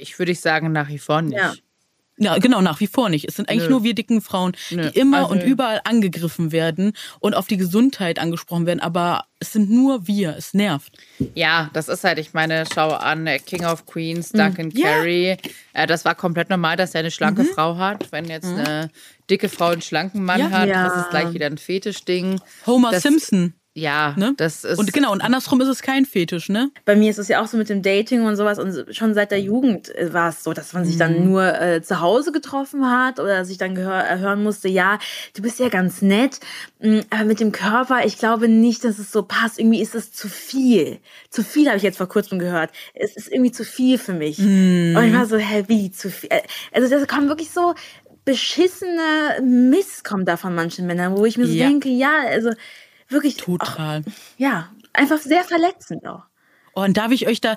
Ich würde sagen, nach wie vor nicht. Ja. Ja, genau, nach wie vor nicht. Es sind eigentlich Nö. nur wir dicken Frauen, Nö. die immer also, und überall angegriffen werden und auf die Gesundheit angesprochen werden. Aber es sind nur wir. Es nervt. Ja, das ist halt, ich meine, schau an, King of Queens, mhm. Duncan mhm. Carey. Ja. Äh, das war komplett normal, dass er eine schlanke mhm. Frau hat. Wenn jetzt mhm. eine dicke Frau einen schlanken Mann ja. hat, ja. das ist gleich wieder ein Fetischding. Homer das, Simpson. Ja, ne? das ist. Und genau, und andersrum ist es kein Fetisch, ne? Bei mir ist es ja auch so mit dem Dating und sowas. Und schon seit der Jugend äh, war es so, dass man sich dann mhm. nur äh, zu Hause getroffen hat oder sich dann gehör, äh, hören musste, ja, du bist ja ganz nett, mm, aber mit dem Körper, ich glaube nicht, dass es so passt. Irgendwie ist es zu viel. Zu viel habe ich jetzt vor kurzem gehört. Es ist irgendwie zu viel für mich. Mm. Und ich war so, hä, wie zu viel? Äh, also das kommt wirklich so beschissene Mist kommt da von manchen Männern, wo ich mir so ja. denke, ja, also wirklich. Total. Auch, ja, einfach sehr verletzend auch. Und darf ich euch da,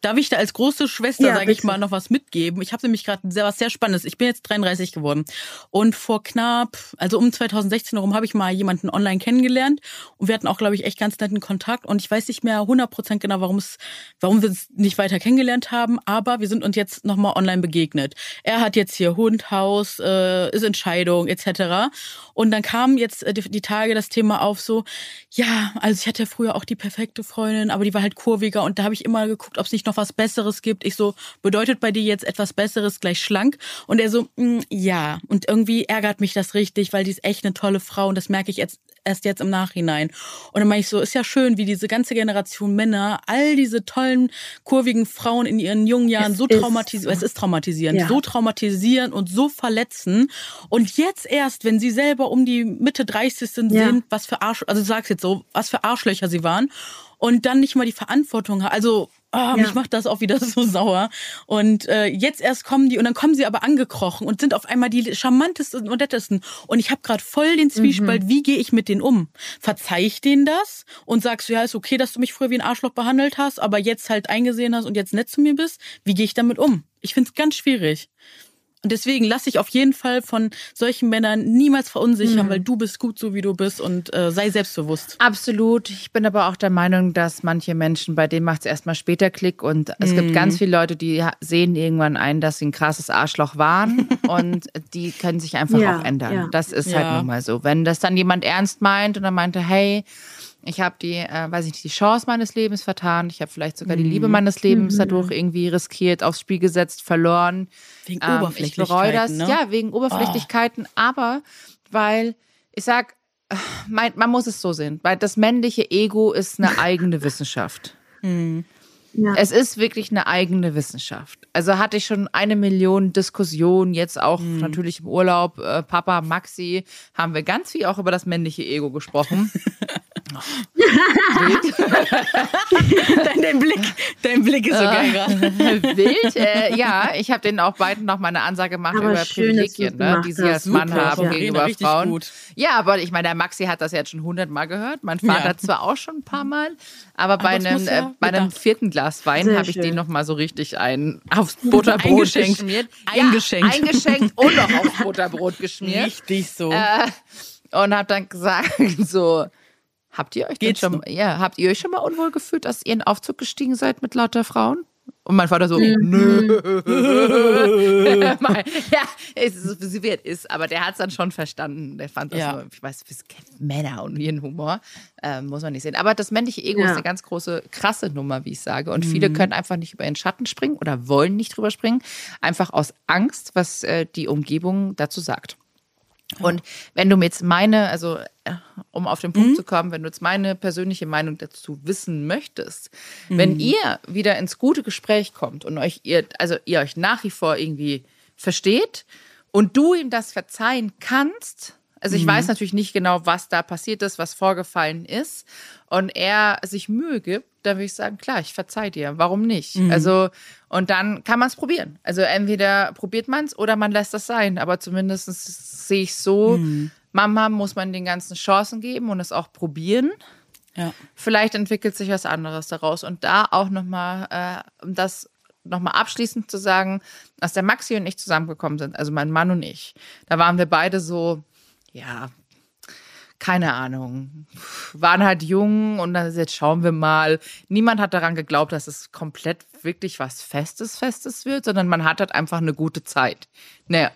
Darf ich da als große Schwester, ja, sage ich mal, noch was mitgeben? Ich habe nämlich gerade sehr was sehr Spannendes. Ich bin jetzt 33 geworden und vor knapp, also um 2016 herum, habe ich mal jemanden online kennengelernt und wir hatten auch, glaube ich, echt ganz netten Kontakt und ich weiß nicht mehr 100% genau, warum es, warum wir es nicht weiter kennengelernt haben, aber wir sind uns jetzt nochmal online begegnet. Er hat jetzt hier Hund, Haus, äh, ist Entscheidung etc. Und dann kam jetzt äh, die, die Tage das Thema auf so, ja, also ich hatte ja früher auch die perfekte Freundin, aber die war halt kurviger und da habe ich immer geguckt, ob es nicht noch was Besseres gibt. Ich so, bedeutet bei dir jetzt etwas Besseres gleich schlank? Und er so, mm, ja. Und irgendwie ärgert mich das richtig, weil die ist echt eine tolle Frau und das merke ich jetzt erst jetzt im Nachhinein. Und dann meine ich so, ist ja schön, wie diese ganze Generation Männer all diese tollen, kurvigen Frauen in ihren jungen Jahren es so traumatisieren, es ist traumatisierend, ja. so traumatisieren und so verletzen. Und jetzt erst, wenn sie selber um die Mitte 30 sind, ja. sehen, was für Arsch, also du sagst jetzt so, was für Arschlöcher sie waren und dann nicht mal die Verantwortung haben. Also Oh, ja. mich macht das auch wieder so sauer. Und äh, jetzt erst kommen die und dann kommen sie aber angekrochen und sind auf einmal die charmantesten und nettesten. Und ich habe gerade voll den Zwiespalt, mhm. wie gehe ich mit denen um? Verzeih ich denen das und sagst du, ja, ist okay, dass du mich früher wie ein Arschloch behandelt hast, aber jetzt halt eingesehen hast und jetzt nett zu mir bist? Wie gehe ich damit um? Ich find's ganz schwierig. Und deswegen lass dich auf jeden Fall von solchen Männern niemals verunsichern, mhm. weil du bist gut so, wie du bist und äh, sei selbstbewusst. Absolut. Ich bin aber auch der Meinung, dass manche Menschen, bei denen macht es erstmal später Klick und es mhm. gibt ganz viele Leute, die sehen irgendwann ein, dass sie ein krasses Arschloch waren und die können sich einfach ja, auch ändern. Ja. Das ist halt ja. halt nun mal so. Wenn das dann jemand ernst meint und dann meinte, hey, ich habe die, äh, weiß ich nicht, die Chance meines Lebens vertan. Ich habe vielleicht sogar die Liebe mhm. meines Lebens mhm. dadurch irgendwie riskiert, aufs Spiel gesetzt, verloren. Wegen ähm, Oberflächlichkeiten. Ich bereue das. Ne? Ja, wegen Oberflächlichkeiten. Oh. Aber weil ich sag, man, man muss es so sehen, weil das männliche Ego ist eine eigene Wissenschaft. Mhm. Ja. Es ist wirklich eine eigene Wissenschaft. Also hatte ich schon eine Million Diskussionen, jetzt auch mhm. natürlich im Urlaub. Äh, Papa, Maxi, haben wir ganz viel auch über das männliche Ego gesprochen. dein, dein, Blick, dein Blick ist so geil gerade. Wild, äh, ja. Ich habe denen auch beiden noch mal eine Ansage gemacht aber über schön, Privilegien, ne, die sie als Mann haben ja. gegenüber Frauen. Gut. Ja, aber ich meine, der Maxi hat das jetzt schon hundertmal gehört. Mein Vater ja. zwar auch schon ein paar Mal, aber, aber bei einem, äh, bei einem vierten Glas Wein habe ich den noch mal so richtig ein aufs Butterbrot eingeschenkt. geschmiert. Eingeschenkt. Ja, eingeschenkt und noch aufs Butterbrot geschmiert. Richtig so. Äh, und habe dann gesagt so Habt ihr euch Geht's schon, ja, habt ihr euch schon mal unwohl gefühlt, dass ihr in den Aufzug gestiegen seid mit lauter Frauen? Und mein Vater so, mhm. nö. ja, sie wird ist, aber der hat es dann schon verstanden. Der fand das ja. nur, ich weiß, Männer und ihren Humor, äh, muss man nicht sehen. Aber das männliche Ego ja. ist eine ganz große, krasse Nummer, wie ich sage. Und mhm. viele können einfach nicht über den Schatten springen oder wollen nicht drüber springen, einfach aus Angst, was äh, die Umgebung dazu sagt. Und wenn du mir jetzt meine, also äh, um auf den Punkt mhm. zu kommen, wenn du jetzt meine persönliche Meinung dazu wissen möchtest, mhm. wenn ihr wieder ins gute Gespräch kommt und euch ihr, also ihr euch nach wie vor irgendwie versteht und du ihm das verzeihen kannst, also ich mhm. weiß natürlich nicht genau, was da passiert ist, was vorgefallen ist. Und er sich Mühe gibt, dann würde ich sagen, klar, ich verzeih dir. Warum nicht? Mhm. Also, und dann kann man es probieren. Also entweder probiert man es oder man lässt das sein. Aber zumindest sehe ich so, mhm. Mama muss man den ganzen Chancen geben und es auch probieren. Ja. Vielleicht entwickelt sich was anderes daraus. Und da auch nochmal, äh, um das nochmal abschließend zu sagen, als der Maxi und ich zusammengekommen sind, also mein Mann und ich, da waren wir beide so, ja, keine Ahnung, waren halt jung und dann jetzt schauen wir mal. Niemand hat daran geglaubt, dass es komplett wirklich was Festes, Festes wird, sondern man hat halt einfach eine gute Zeit. Naja,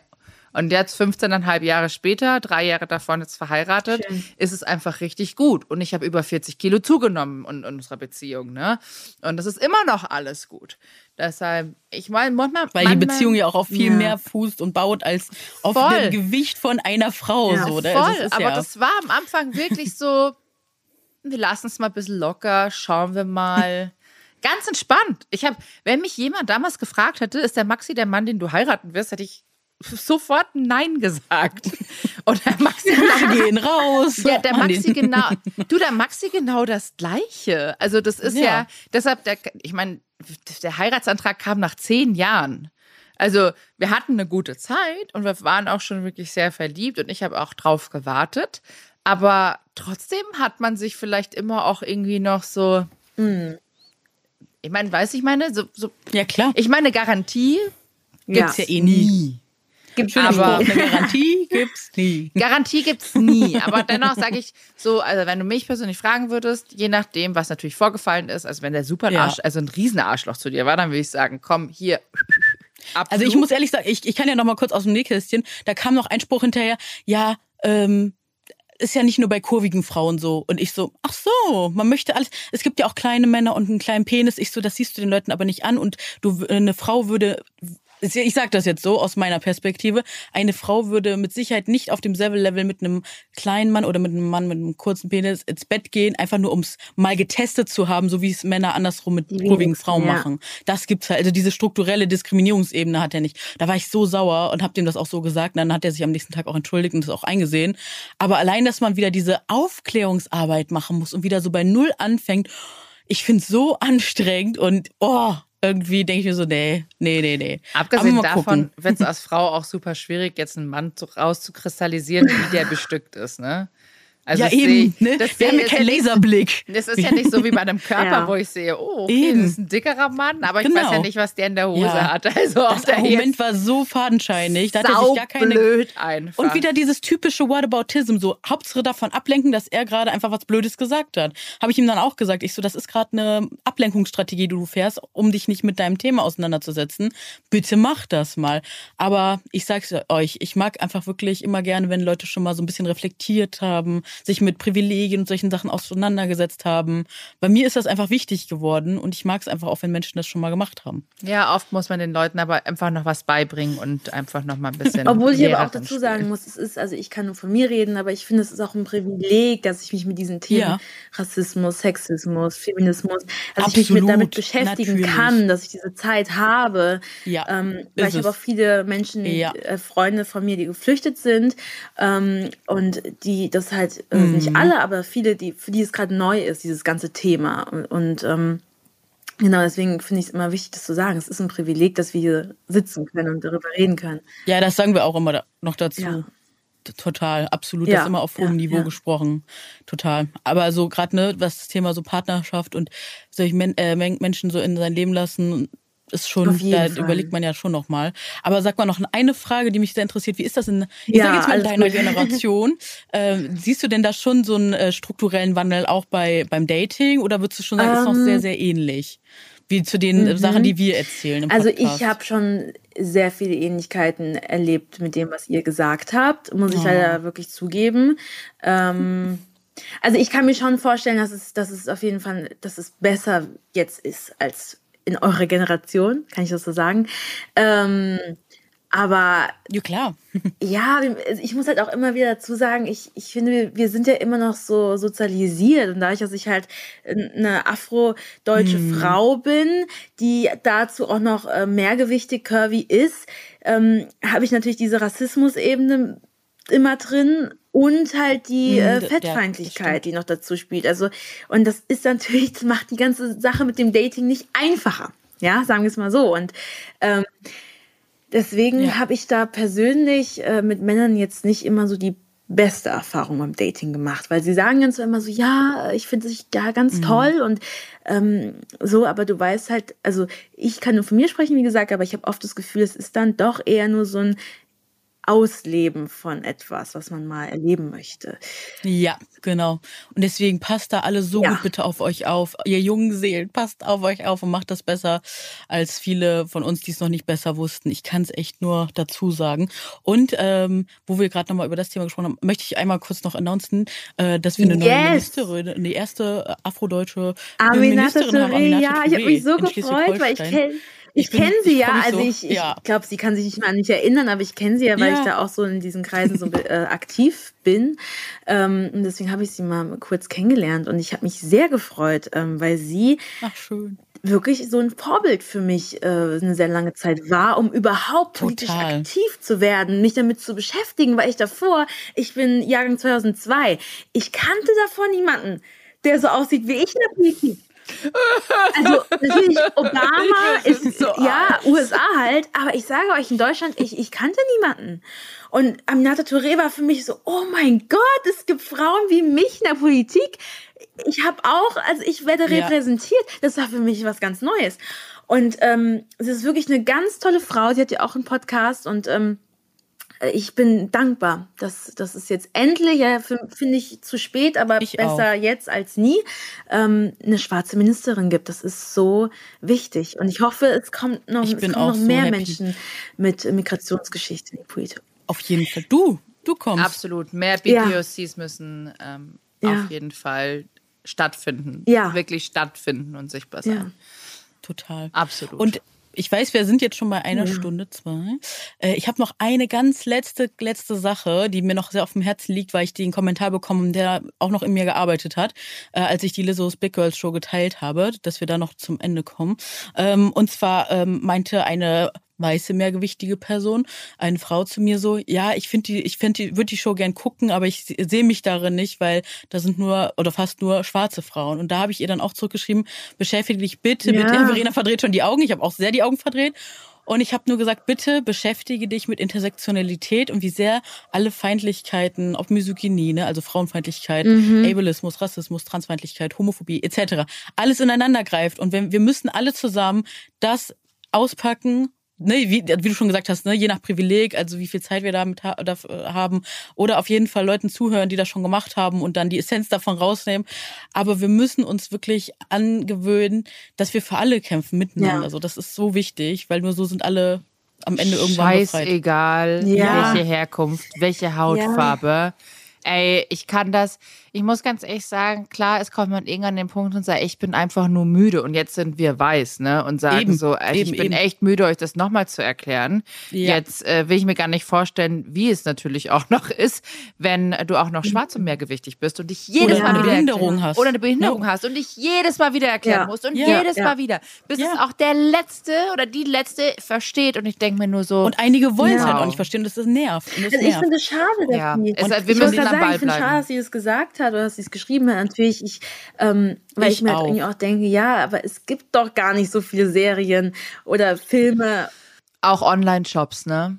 und jetzt 15,5 Jahre später, drei Jahre davon jetzt verheiratet, Schön. ist es einfach richtig gut. Und ich habe über 40 Kilo zugenommen in, in, unserer Beziehung. Ne? Und das ist immer noch alles gut. Deshalb, ich meine, manchmal. Weil manchmal, die Beziehung ja auch auf viel ja. mehr fußt und baut als auf voll. dem Gewicht von einer Frau. Ja, so, ne? Voll, das aber ja das war am Anfang wirklich so, wir lassen es mal ein bisschen locker, schauen wir mal. Ganz entspannt. Ich habe, wenn mich jemand damals gefragt hätte, ist der Maxi der Mann, den du heiraten wirst, hätte ich sofort Nein gesagt. Und der Maxi wir gehen raus. Ja, der Maxi genau. Du, der Maxi genau das Gleiche. Also das ist ja, ja deshalb, der, ich meine, der Heiratsantrag kam nach zehn Jahren. Also wir hatten eine gute Zeit und wir waren auch schon wirklich sehr verliebt und ich habe auch drauf gewartet. Aber trotzdem hat man sich vielleicht immer auch irgendwie noch so. Mm. Ich meine, weiß ich meine, so, so, ja klar. Ich meine, Garantie gibt's ja, ja eh nie. Gibt's aber eine Garantie gibt's nie. Garantie gibt's nie. Aber dennoch sage ich so, also wenn du mich persönlich fragen würdest, je nachdem, was natürlich vorgefallen ist, also wenn der super ja. Arsch, also ein Riesenarschloch zu dir war, dann würde ich sagen, komm, hier. Absolut. Also ich muss ehrlich sagen, ich, ich kann ja noch mal kurz aus dem Nähkästchen, da kam noch ein Spruch hinterher, ja, ähm, ist ja nicht nur bei kurvigen Frauen so. Und ich so, ach so, man möchte alles. Es gibt ja auch kleine Männer und einen kleinen Penis. Ich so, das siehst du den Leuten aber nicht an. Und du, eine Frau würde ich sage das jetzt so aus meiner Perspektive, eine Frau würde mit Sicherheit nicht auf demselben Level mit einem kleinen Mann oder mit einem Mann mit einem kurzen Penis ins Bett gehen, einfach nur ums mal getestet zu haben, so wie es Männer andersrum mit kurvigen Frauen ja. machen. Das gibt's halt. Also diese strukturelle Diskriminierungsebene hat er nicht. Da war ich so sauer und habe dem das auch so gesagt. Und dann hat er sich am nächsten Tag auch entschuldigt und das auch eingesehen. Aber allein, dass man wieder diese Aufklärungsarbeit machen muss und wieder so bei Null anfängt, ich finde so anstrengend und oh, irgendwie denke ich mir so, nee, nee, nee, nee. Abgesehen davon wird es als Frau auch super schwierig, jetzt einen Mann rauszukristallisieren, wie der bestückt ist, ne? Also ja, eben. ne? das Wir haben ja keinen Laserblick. Das ist ja nicht so wie bei einem Körper, ja. wo ich sehe, oh, okay, eben. das ist ein dickerer Mann, aber ich weiß ja genau. nicht, was der in der Hose ja. hat. Also das Argument war so fadenscheinig. Da hatte sich gar keine. blöd einfach. Und wieder dieses typische Whataboutism, so Hauptsache davon ablenken, dass er gerade einfach was Blödes gesagt hat. Habe ich ihm dann auch gesagt. Ich so, das ist gerade eine Ablenkungsstrategie, die du fährst, um dich nicht mit deinem Thema auseinanderzusetzen. Bitte mach das mal. Aber ich sag's euch, ich mag einfach wirklich immer gerne, wenn Leute schon mal so ein bisschen reflektiert haben sich mit Privilegien und solchen Sachen auseinandergesetzt haben. Bei mir ist das einfach wichtig geworden und ich mag es einfach auch, wenn Menschen das schon mal gemacht haben. Ja, oft muss man den Leuten aber einfach noch was beibringen und einfach noch mal ein bisschen. Obwohl ich aber auch dazu sagen muss, es ist, also ich kann nur von mir reden, aber ich finde, es ist auch ein Privileg, dass ich mich mit diesen Themen ja. Rassismus, Sexismus, Feminismus, dass Absolut, ich mich mit, damit beschäftigen natürlich. kann, dass ich diese Zeit habe. Ja, ähm, weil ich habe auch viele Menschen, ja. äh, Freunde von mir, die geflüchtet sind ähm, und die das halt also nicht mhm. alle, aber viele, die, für die es gerade neu ist, dieses ganze Thema. Und, und ähm, Genau, deswegen finde ich es immer wichtig, das zu sagen. Es ist ein Privileg, dass wir hier sitzen können und darüber reden können. Ja, das sagen wir auch immer da, noch dazu. Ja. Total, absolut. Ja, das ist immer auf hohem ja, Niveau gesprochen. Total. Aber so gerade, ne, was das Thema so Partnerschaft und solche Men äh, Menschen so in sein Leben lassen, ist schon, da Fall. überlegt man ja schon nochmal. Aber sag mal noch eine Frage, die mich sehr interessiert. Wie ist das in, ich ja, sag jetzt mal in deiner gut. Generation? äh, siehst du denn da schon so einen äh, strukturellen Wandel auch bei, beim Dating oder würdest du schon sagen, um, ist noch sehr, ähm, sehr ähnlich? Wie zu den mhm. Sachen, die wir erzählen. also ich habe schon sehr viele Ähnlichkeiten erlebt mit dem, was ihr gesagt habt, muss ich oh. leider wirklich zugeben. Ähm, also ich kann mir schon vorstellen, dass es, dass es auf jeden Fall, dass es besser jetzt ist als in eurer Generation, kann ich das so sagen. Ähm, aber. Ja, klar. ja, ich muss halt auch immer wieder dazu sagen, ich, ich finde, wir sind ja immer noch so sozialisiert. Und dadurch, dass ich halt eine afrodeutsche hm. Frau bin, die dazu auch noch äh, mehrgewichtig curvy ist, ähm, habe ich natürlich diese Rassismusebene immer drin und halt die hm, äh, Fettfeindlichkeit, die noch dazu spielt. Also, und das ist natürlich, das macht die ganze Sache mit dem Dating nicht einfacher. Ja, sagen wir es mal so. Und ähm, deswegen ja. habe ich da persönlich äh, mit Männern jetzt nicht immer so die beste Erfahrung beim Dating gemacht, weil sie sagen dann so immer so, ja, ich finde dich ja ganz mhm. toll und ähm, so, aber du weißt halt, also ich kann nur von mir sprechen, wie gesagt, aber ich habe oft das Gefühl, es ist dann doch eher nur so ein Ausleben von etwas, was man mal erleben möchte. Ja, genau. Und deswegen passt da alle so ja. gut bitte auf euch auf. Ihr jungen Seelen, passt auf euch auf und macht das besser als viele von uns, die es noch nicht besser wussten. Ich kann es echt nur dazu sagen. Und ähm, wo wir gerade nochmal über das Thema gesprochen haben, möchte ich einmal kurz noch announcen, äh, dass wir eine neue yes. Ministerin, die erste äh, afrodeutsche Aminata Ministerin haben. Aminata ja, ich habe mich so gefreut, weil ich kenne ich, kenne sie ja, also ich, ich ja. glaube, sie kann sich nicht mal an mich erinnern, aber ich kenne sie ja, weil ja. ich da auch so in diesen Kreisen so äh, aktiv bin. Ähm, und deswegen habe ich sie mal kurz kennengelernt und ich habe mich sehr gefreut, ähm, weil sie Ach, wirklich so ein Vorbild für mich äh, eine sehr lange Zeit war, um überhaupt Total. politisch aktiv zu werden, mich damit zu beschäftigen, weil ich davor, ich bin Jahrgang 2002, ich kannte davor niemanden, der so aussieht wie ich in der Politik. Also natürlich, Obama ist so ja USA halt, aber ich sage euch in Deutschland, ich, ich kannte niemanden. Und Aminata Touré war für mich so, oh mein Gott, es gibt Frauen wie mich in der Politik. Ich habe auch, also ich werde repräsentiert. Ja. Das war für mich was ganz Neues. Und ähm, es ist wirklich eine ganz tolle Frau. Sie hat ja auch einen Podcast und ähm, äh, ich bin dankbar, dass das ist jetzt endlich, ja, finde ich zu spät, aber ich besser auch. jetzt als nie, ähm, eine schwarze Ministerin gibt. Das ist so wichtig. Und ich hoffe, es kommt noch, es kommen noch mehr so Menschen mit Migrationsgeschichte in die Politik. Auf jeden Fall. Du, du kommst. Absolut. Mehr BPOCs ja. müssen ähm, ja. auf jeden Fall stattfinden. Ja. Wirklich stattfinden und sichtbar sein. Ja. Total. Absolut. Und ich weiß, wir sind jetzt schon bei einer ja. Stunde, zwei. Äh, ich habe noch eine ganz letzte, letzte Sache, die mir noch sehr auf dem Herzen liegt, weil ich den Kommentar bekommen, der auch noch in mir gearbeitet hat, äh, als ich die Lizzo's Big Girls Show geteilt habe, dass wir da noch zum Ende kommen. Ähm, und zwar ähm, meinte eine weiße, mehrgewichtige Person, eine Frau zu mir so, ja, ich finde die, ich finde die, würde die Show gern gucken, aber ich sehe mich darin nicht, weil da sind nur oder fast nur schwarze Frauen. Und da habe ich ihr dann auch zurückgeschrieben, beschäftige dich bitte ja. mit, ja, Verena verdreht schon die Augen, ich habe auch sehr die Augen verdreht. Und ich habe nur gesagt, bitte beschäftige dich mit Intersektionalität und wie sehr alle Feindlichkeiten, ob Misogynie, ne, also Frauenfeindlichkeit, mhm. Ableismus, Rassismus, Transfeindlichkeit, Homophobie etc. alles ineinander greift. Und wenn wir müssen alle zusammen das auspacken ne, wie, wie, du schon gesagt hast, ne, je nach Privileg, also wie viel Zeit wir damit ha da, haben, oder auf jeden Fall Leuten zuhören, die das schon gemacht haben und dann die Essenz davon rausnehmen. Aber wir müssen uns wirklich angewöhnen, dass wir für alle kämpfen miteinander. Ja. Also das ist so wichtig, weil nur so sind alle am Ende irgendwann Scheißegal, befreit. Ja. welche Herkunft, welche Hautfarbe. Ja. Ey, ich kann das, ich muss ganz ehrlich sagen, klar, es kommt man irgendwann an den Punkt und sagt, ich bin einfach nur müde und jetzt sind wir weiß, ne? Und sagen eben, so, ich eben, bin eben. echt müde, euch das nochmal zu erklären. Ja. Jetzt äh, will ich mir gar nicht vorstellen, wie es natürlich auch noch ist, wenn du auch noch schwarz und mehrgewichtig bist und dich jedes oder Mal eine Behinderung hast. Oder eine Behinderung ja. hast und dich jedes Mal wieder erklären ja. musst und jedes Mal wieder, bis es auch der Letzte oder die Letzte versteht und ich denke mir nur so. Und einige wollen es halt auch nicht verstehen, das ist nervt. Das also ich finde es schade, dass ja. Es, wir müssen sagen, ich finde schade, dass sie es gesagt hat oder dass sie es geschrieben hat. Natürlich, ich, ähm, weil ich, ich mir halt irgendwie auch denke, ja, aber es gibt doch gar nicht so viele Serien oder Filme. Auch Online-Shops, ne?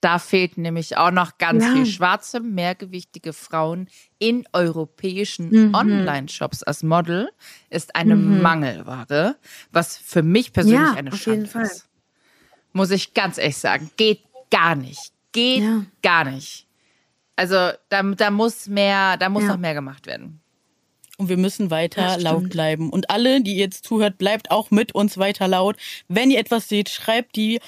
Da fehlt nämlich auch noch ganz ja. viel schwarze, mehrgewichtige Frauen in europäischen mhm. Online-Shops als Model ist eine mhm. Mangelware, was für mich persönlich ja, eine Schande ist. Muss ich ganz ehrlich sagen. Geht gar nicht. Geht ja. gar nicht. Also da, da muss mehr, da muss noch mehr gemacht werden. Und wir müssen weiter laut bleiben. Und alle, die jetzt zuhört, bleibt auch mit uns weiter laut. Wenn ihr etwas seht, schreibt die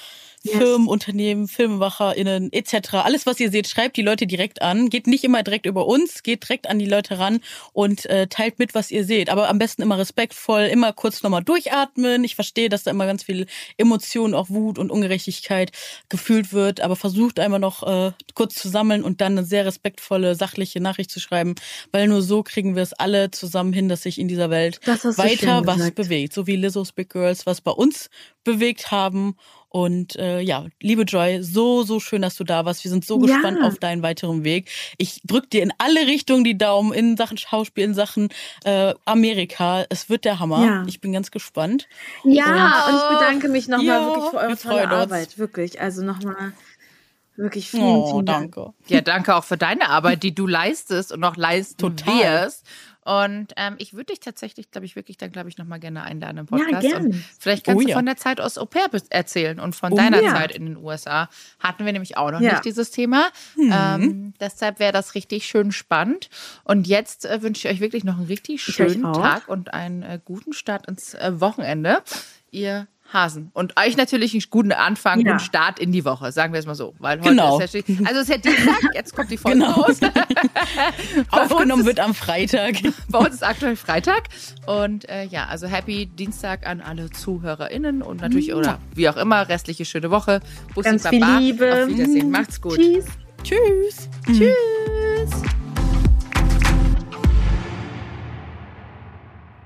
yes. Firmen, Unternehmen, FilmemacherInnen etc. Alles, was ihr seht, schreibt die Leute direkt an. Geht nicht immer direkt über uns, geht direkt an die Leute ran und äh, teilt mit, was ihr seht. Aber am besten immer respektvoll, immer kurz nochmal durchatmen. Ich verstehe, dass da immer ganz viel Emotion, auch Wut und Ungerechtigkeit gefühlt wird, aber versucht einmal noch äh, kurz zu sammeln und dann eine sehr respektvolle, sachliche Nachricht zu schreiben, weil nur so kriegen wir es alle zusammen hin, dass sich in dieser Welt weiter was bewegt. So wie Lizzo's Big Girls, was bei uns bewegt haben und äh, ja, liebe Joy, so, so schön, dass du da warst. Wir sind so ja. gespannt auf deinen weiteren Weg. Ich drück dir in alle Richtungen die Daumen in Sachen Schauspiel, in Sachen äh, Amerika. Es wird der Hammer. Ja. Ich bin ganz gespannt. Ja, und, und ich bedanke mich nochmal ja, wirklich für eure tolle Arbeit. Wirklich. Also nochmal. Wirklich vielen, oh, vielen Dank. Danke. Ja, danke auch für deine Arbeit, die du leistest und noch leisten Total. wirst. Und ähm, ich würde dich tatsächlich, glaube ich, wirklich dann, glaube ich, nochmal gerne einladen im Podcast. Ja, gerne. vielleicht kannst oh, du ja. von der Zeit aus Au pair erzählen und von oh, deiner ja. Zeit in den USA. Hatten wir nämlich auch noch ja. nicht dieses Thema. Mhm. Ähm, deshalb wäre das richtig schön spannend. Und jetzt äh, wünsche ich euch wirklich noch einen richtig schönen Tag und einen äh, guten Start ins äh, Wochenende. Ihr Hasen. Und euch natürlich einen guten Anfang ja. und Start in die Woche, sagen wir es mal so. Weil heute genau. ist ja, also es ist ja Dienstag, jetzt kommt die Folge genau. raus. Aufgenommen wird am Freitag. Bei uns ist aktuell Freitag. Und äh, ja, also happy Dienstag an alle ZuhörerInnen und natürlich, oder wie auch immer, restliche schöne Woche. Bussi Ganz Baba. viel Liebe. Auf Wiedersehen. Macht's gut. Tschüss. Tschüss. Tschüss.